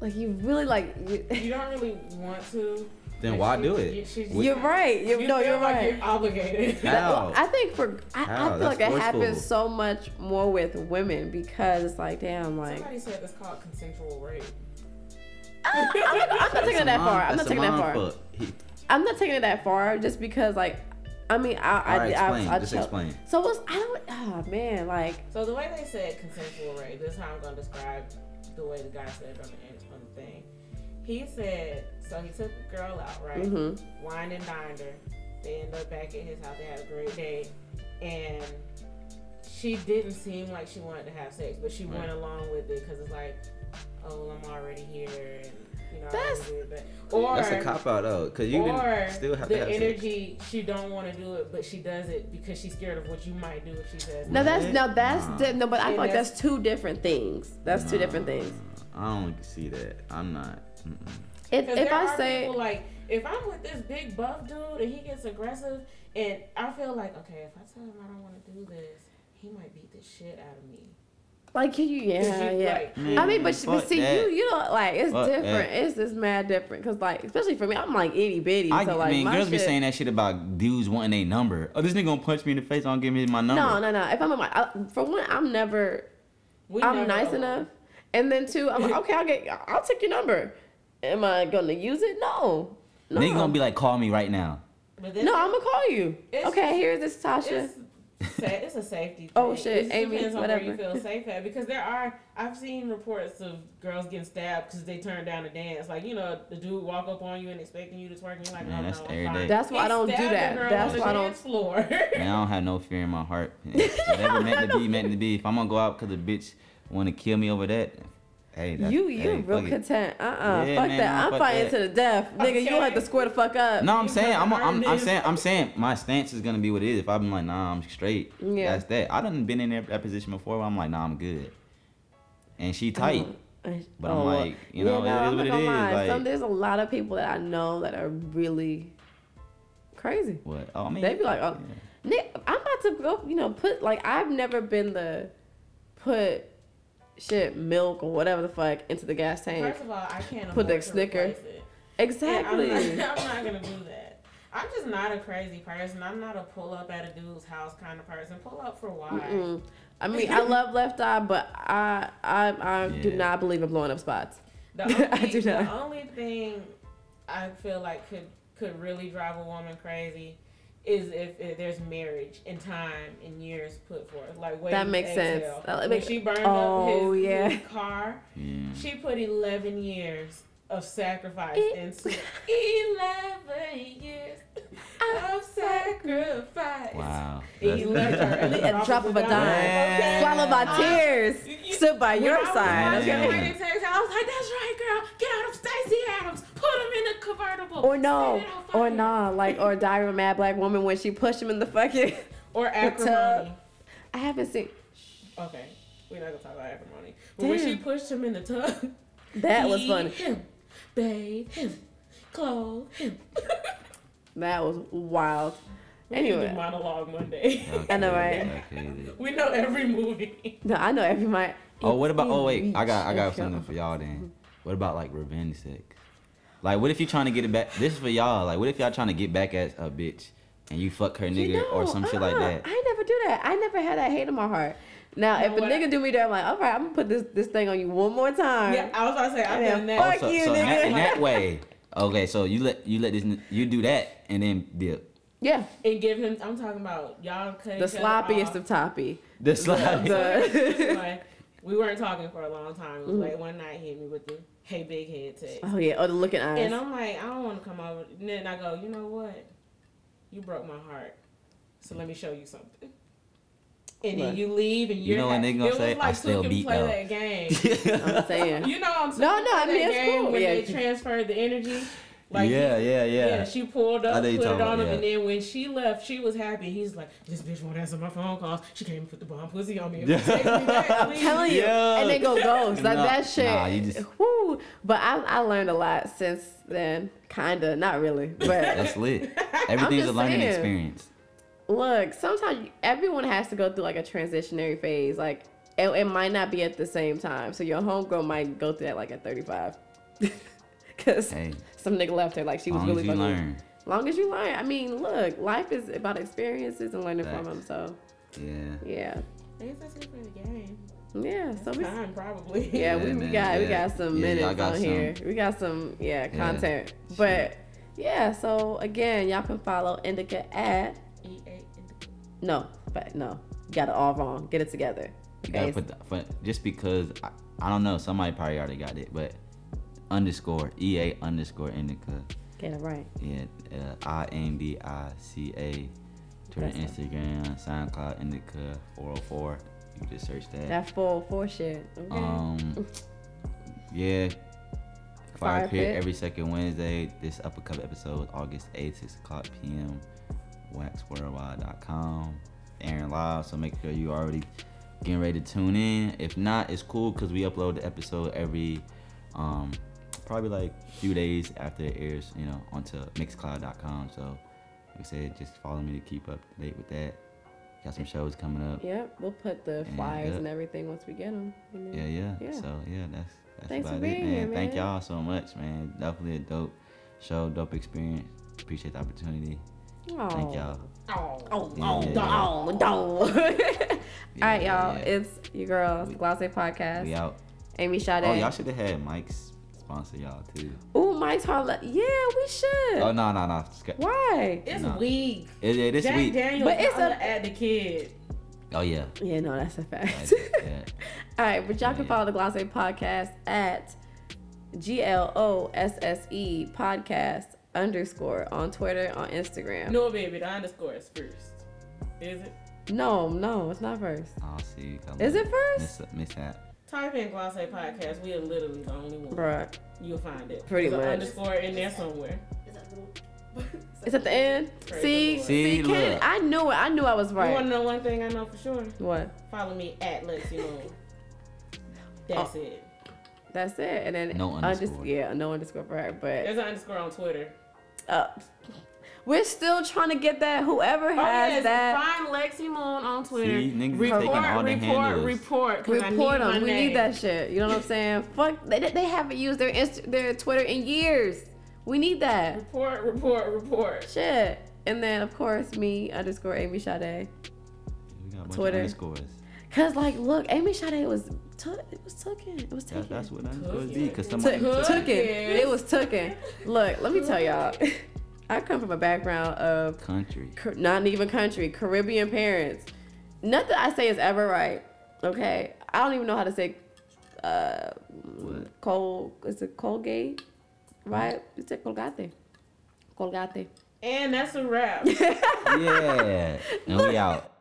like you really like. You, You don't really want to. Then but why she- do it? you- she's- you're right. You, You no, feel you're like right. You're obligated. How? I think for I, I feel That's like it happens so much more with women because it's like damn like Somebody said it's called consensual rape. I'm not, I'm not taking it that far. I'm not taking it that far. I'm not taking it that far just because like I mean I I, Alright, I, explain. I, Just tell- explain. So what's I don't oh man like So the way they said consensual rape, this is how I'm gonna describe the way the guy said it on the on the thing. He said so he took the girl out, right? Mhm. Wined and dined her. They ended up back at his house. They had a great day, and she didn't seem like she wanted to have sex, but she Right. went along with it because it's like, oh, well, I'm already here, and you know, I That's- wanna do it, but or That's a cop out though, cause you or didn't still have to the have sex. energy she don't want to do it, but she does it because she's scared of what you might do if she says no that's What? no that's Nah. di- no but I feel like that's- that's two different things. That's two different things. I don't see that. I'm not. Mm-mm. If if there I are say people like if I'm with this big buff dude and he gets aggressive, and I feel like okay, if I tell him I don't want to do this, he might beat the shit out of me. Like can you yeah you, yeah. like, I mean, but, but see, that. you you know, like it's Fuck different. that. It's just mad different because, like, especially for me, I'm like itty bitty. I, so like, mean, my girls be shit- saying that shit about dudes wanting a number. Oh, this nigga gonna punch me in the face. I don't give me my number. No, no, no. If I'm in my, I, for one, I'm never, We I'm never nice alone. enough, and then two, I'm like, okay, I'll get, I'll take your number. Am I gonna use it? No, no. Nigga gonna be like, call me right now. But no, I'm gonna call you. Okay, here's this Tasha. It's, a safety. Oh, thing. Oh, shit, It Amy, depends on where you feel safe at because there are. I've seen reports of girls getting stabbed because they turned down a dance. Like you know, the dude walk up on you and expecting you to twerk, and you're like, Man, oh that's no, every I'm day. fine. That's why I don't do stabbed a that. girl That's on why I don't- dance floor. Man, I don't have no fear in my heart. Whatever meant to be, meant to be. If I'm gonna go out because a bitch want to kill me over that, hey, that's, you, you hey, real fuck it. content. Uh, uh Yeah, fuck man, that. I'm fuck fighting that. to the death, nigga. You have to Okay. square the fuck up. No, I'm saying, I'm, fucking I'm, I'm saying. I'm saying, my stance is gonna be what it is. If I'm like, nah, I'm straight. Yeah. That's that. I done been in that, that position before. Where I'm like, nah, I'm good. And she tight. But I'm like, you know, it is I'm what not it gonna is, lie. like- Some, there's a lot of people that I know that are really crazy. What? Oh, I mean, They be like, oh, Nick, I'm about to go, you know, put like I've never been the put shit, milk or whatever the fuck into the gas tank. First of all, I can't Put the afford Snicker. Exactly. I'm, not, I'm not gonna do that. I'm just not a crazy person. I'm not a pull up at a dude's house kind of person. Pull up for why? Mm-mm. I mean, I love Left Eye, but I I I do not believe in blowing up spots. The only, I do not. the only thing I feel like could could really drive a woman crazy is if, if there's marriage and time and years put forth. Like wait, That makes sense. exhale. That When make- she burned Oh, up his, oh, yeah. his car, Yeah. she put eleven years of sacrifice E- into eleven years of sacrifice. Wow. And he left her at the A drop of a dime. Okay. Swallow my Uh, tears. Stood by your I side. watching Okay. Text, I was like, "That's right, girl. Get out of Stacy Adams. Put him in a convertible. Or no, Set it on or nah, like or Diary of a Mad Black Woman when she pushed him in the fucking Or acrimony. tub. I haven't seen. Okay, we're not gonna talk about acrimony. But when she pushed him in the tub, That was funny. Him, bathe him, clothe him. That was wild. We need to do Anyway, monologue Monday. I know, right? Okay, we know every movie. No, I know every my. Oh, what about? Oh, wait. I got I got Okay. something for y'all then. What about like revenge sex? Like, what if you trying to get it back? This is for y'all. Like, what if y'all trying to get back at a bitch and you fuck her nigga You or know, some shit like uh-uh. that? I never do that. I never had that hate in my heart. Now, You if a what? nigga do me that, I'm like, all right, I'm gonna put this this thing on you one more time. Yeah, I was about to say I've And done then that. fuck so, you, so in, that, nigga. in that way, okay. So you let you let this you do that and then dip. Yeah, and give him. I'm talking about y'all cut the sloppiest of toppy. The slide. The- Like, we weren't talking for a long time. It was Mhm. like one night he hit me with the hey big head text. oh yeah, oh the looking eyes. And I'm like, I don't want to come over. And then I go, you know what? You broke my heart. So let me show you something. And then you leave and You you're know what ha- they gonna say? Like I still Tuka beat play L. that game. I'm saying. you know I'm saying? No, no, I mean, it's game cool. when Yeah. they transferred the energy. Like yeah, he- yeah, yeah, she pulled up, put it on about, him, yeah. and then when she left, she was happy. He's like, "This bitch won't answer my phone calls. She came and put the bomb pussy on me." Yeah. Take me back, I'm telling you, Yeah. and they go ghost like Nah, that shit. nah, you just- Whoo! But I I learned a lot since then. Kinda, not really, but That's lit. Everything's a learning saying. experience. Look, sometimes everyone has to go through like a transitionary phase. Like it, it might not be at the same time. So your homegirl might go through that like at 35. Cause Hey, some nigga left her like she was long really as you fucking- learn. Long as you learn. I mean, look, life is about experiences and learning from them. So Yeah. yeah, I guess that's good for the game. yeah. So we Time probably. Yeah, we, Yeah, we man, got we got some Yeah, minutes got on some. here. We got some yeah Yeah, content. But yeah, so again, y'all can follow Indica at EA indica. No, but no, you got it all wrong. Get it together. You gotta Okay. put the, just because I, I don't know, somebody probably already got it, but underscore EA underscore indica. Get it right. Yeah, uh, I N D I C A. Twitter, That's Instagram, SoundCloud, Indica 404. You can just search that. That full four shit. Okay. Um, yeah. Fire, Fire Pit Pit. every second Wednesday. This uppercut episode, August 8th, 6 o'clock p.m. waxworldwide.com. Aaron Live, so make sure you already getting ready to tune in. If not, it's cool because we upload the episode every, um, probably like few days after it airs, you know, onto mixcloud.com. So, like I said, just follow me to keep up to date with that. Got some shows coming up. Yep, we'll put the And, flyers and everything once we get them. Yeah, yeah. Yeah. So yeah, that's that's Thanks for about it, man. here, Thank y'all so much, man. Definitely a dope show, dope experience. Appreciate the opportunity. Thank y'all. Oh, Oh, Yeah, oh, yeah, oh, oh. All right, y'all. yeah. It's your girl, Glosse Podcast. We out. Amy Sade. Oh, y'all should have had Mike's sponsor y'all too. Oh, Mike's Harlem. Yeah, we should. Oh no, no, no. Sc- Why? It's No. weak. It, it, this Jack week. Daniels, But it's a- it's at the kid. Oh yeah. Yeah, no, that's a fact. That's- yeah. All right, but y'all oh, can follow the Glosse Podcast at G L O S S E Podcast underscore on Twitter, on Instagram. No, baby, the underscore is first. Is it? no, no, it's not first. Oh, I'll see. Come Is it first? Miss, mishap. Type in Glosse Podcast. We are literally the only one. Bruh. You'll find it. Pretty There's an much. underscore in there somewhere. It's at the end. Praise See, the Lord. see, See, Kennedy, look. I knew it. I knew I was right. You want right. to know one thing I know for sure? What? Follow me at Lexi Moon. That's Oh. it. That's it. And then No unders- underscore. yeah, no underscore for her. But There's an underscore on Twitter. Uh, We're still trying to get that. Whoever Oh, has yes, that. Find Lexi Moon on Twitter. See, niggas report, taking all the report, handles. report, 'cause I Report them. We name. need that shit. You know what I'm saying? Fuck. They, they haven't used their Inst- their Twitter in years. We need that. Report, report, report. Shit. And then of course me underscore Amy Sade. We got a bunch Twitter. of underscores. Cause like, look, Amy Sade was t- it was tucking. It was taken. That, that's what underscores be. Cause Took, somebody took it. It was tucking. Look, let me tell y'all. I come from a background of country. Car- not even country, Caribbean parents. Nothing I say is ever right. Okay, I don't even know how to say uh, Col. Is it Colgate? Right? It's a Colgate. Colgate. And that's a wrap. Yeah. And we out.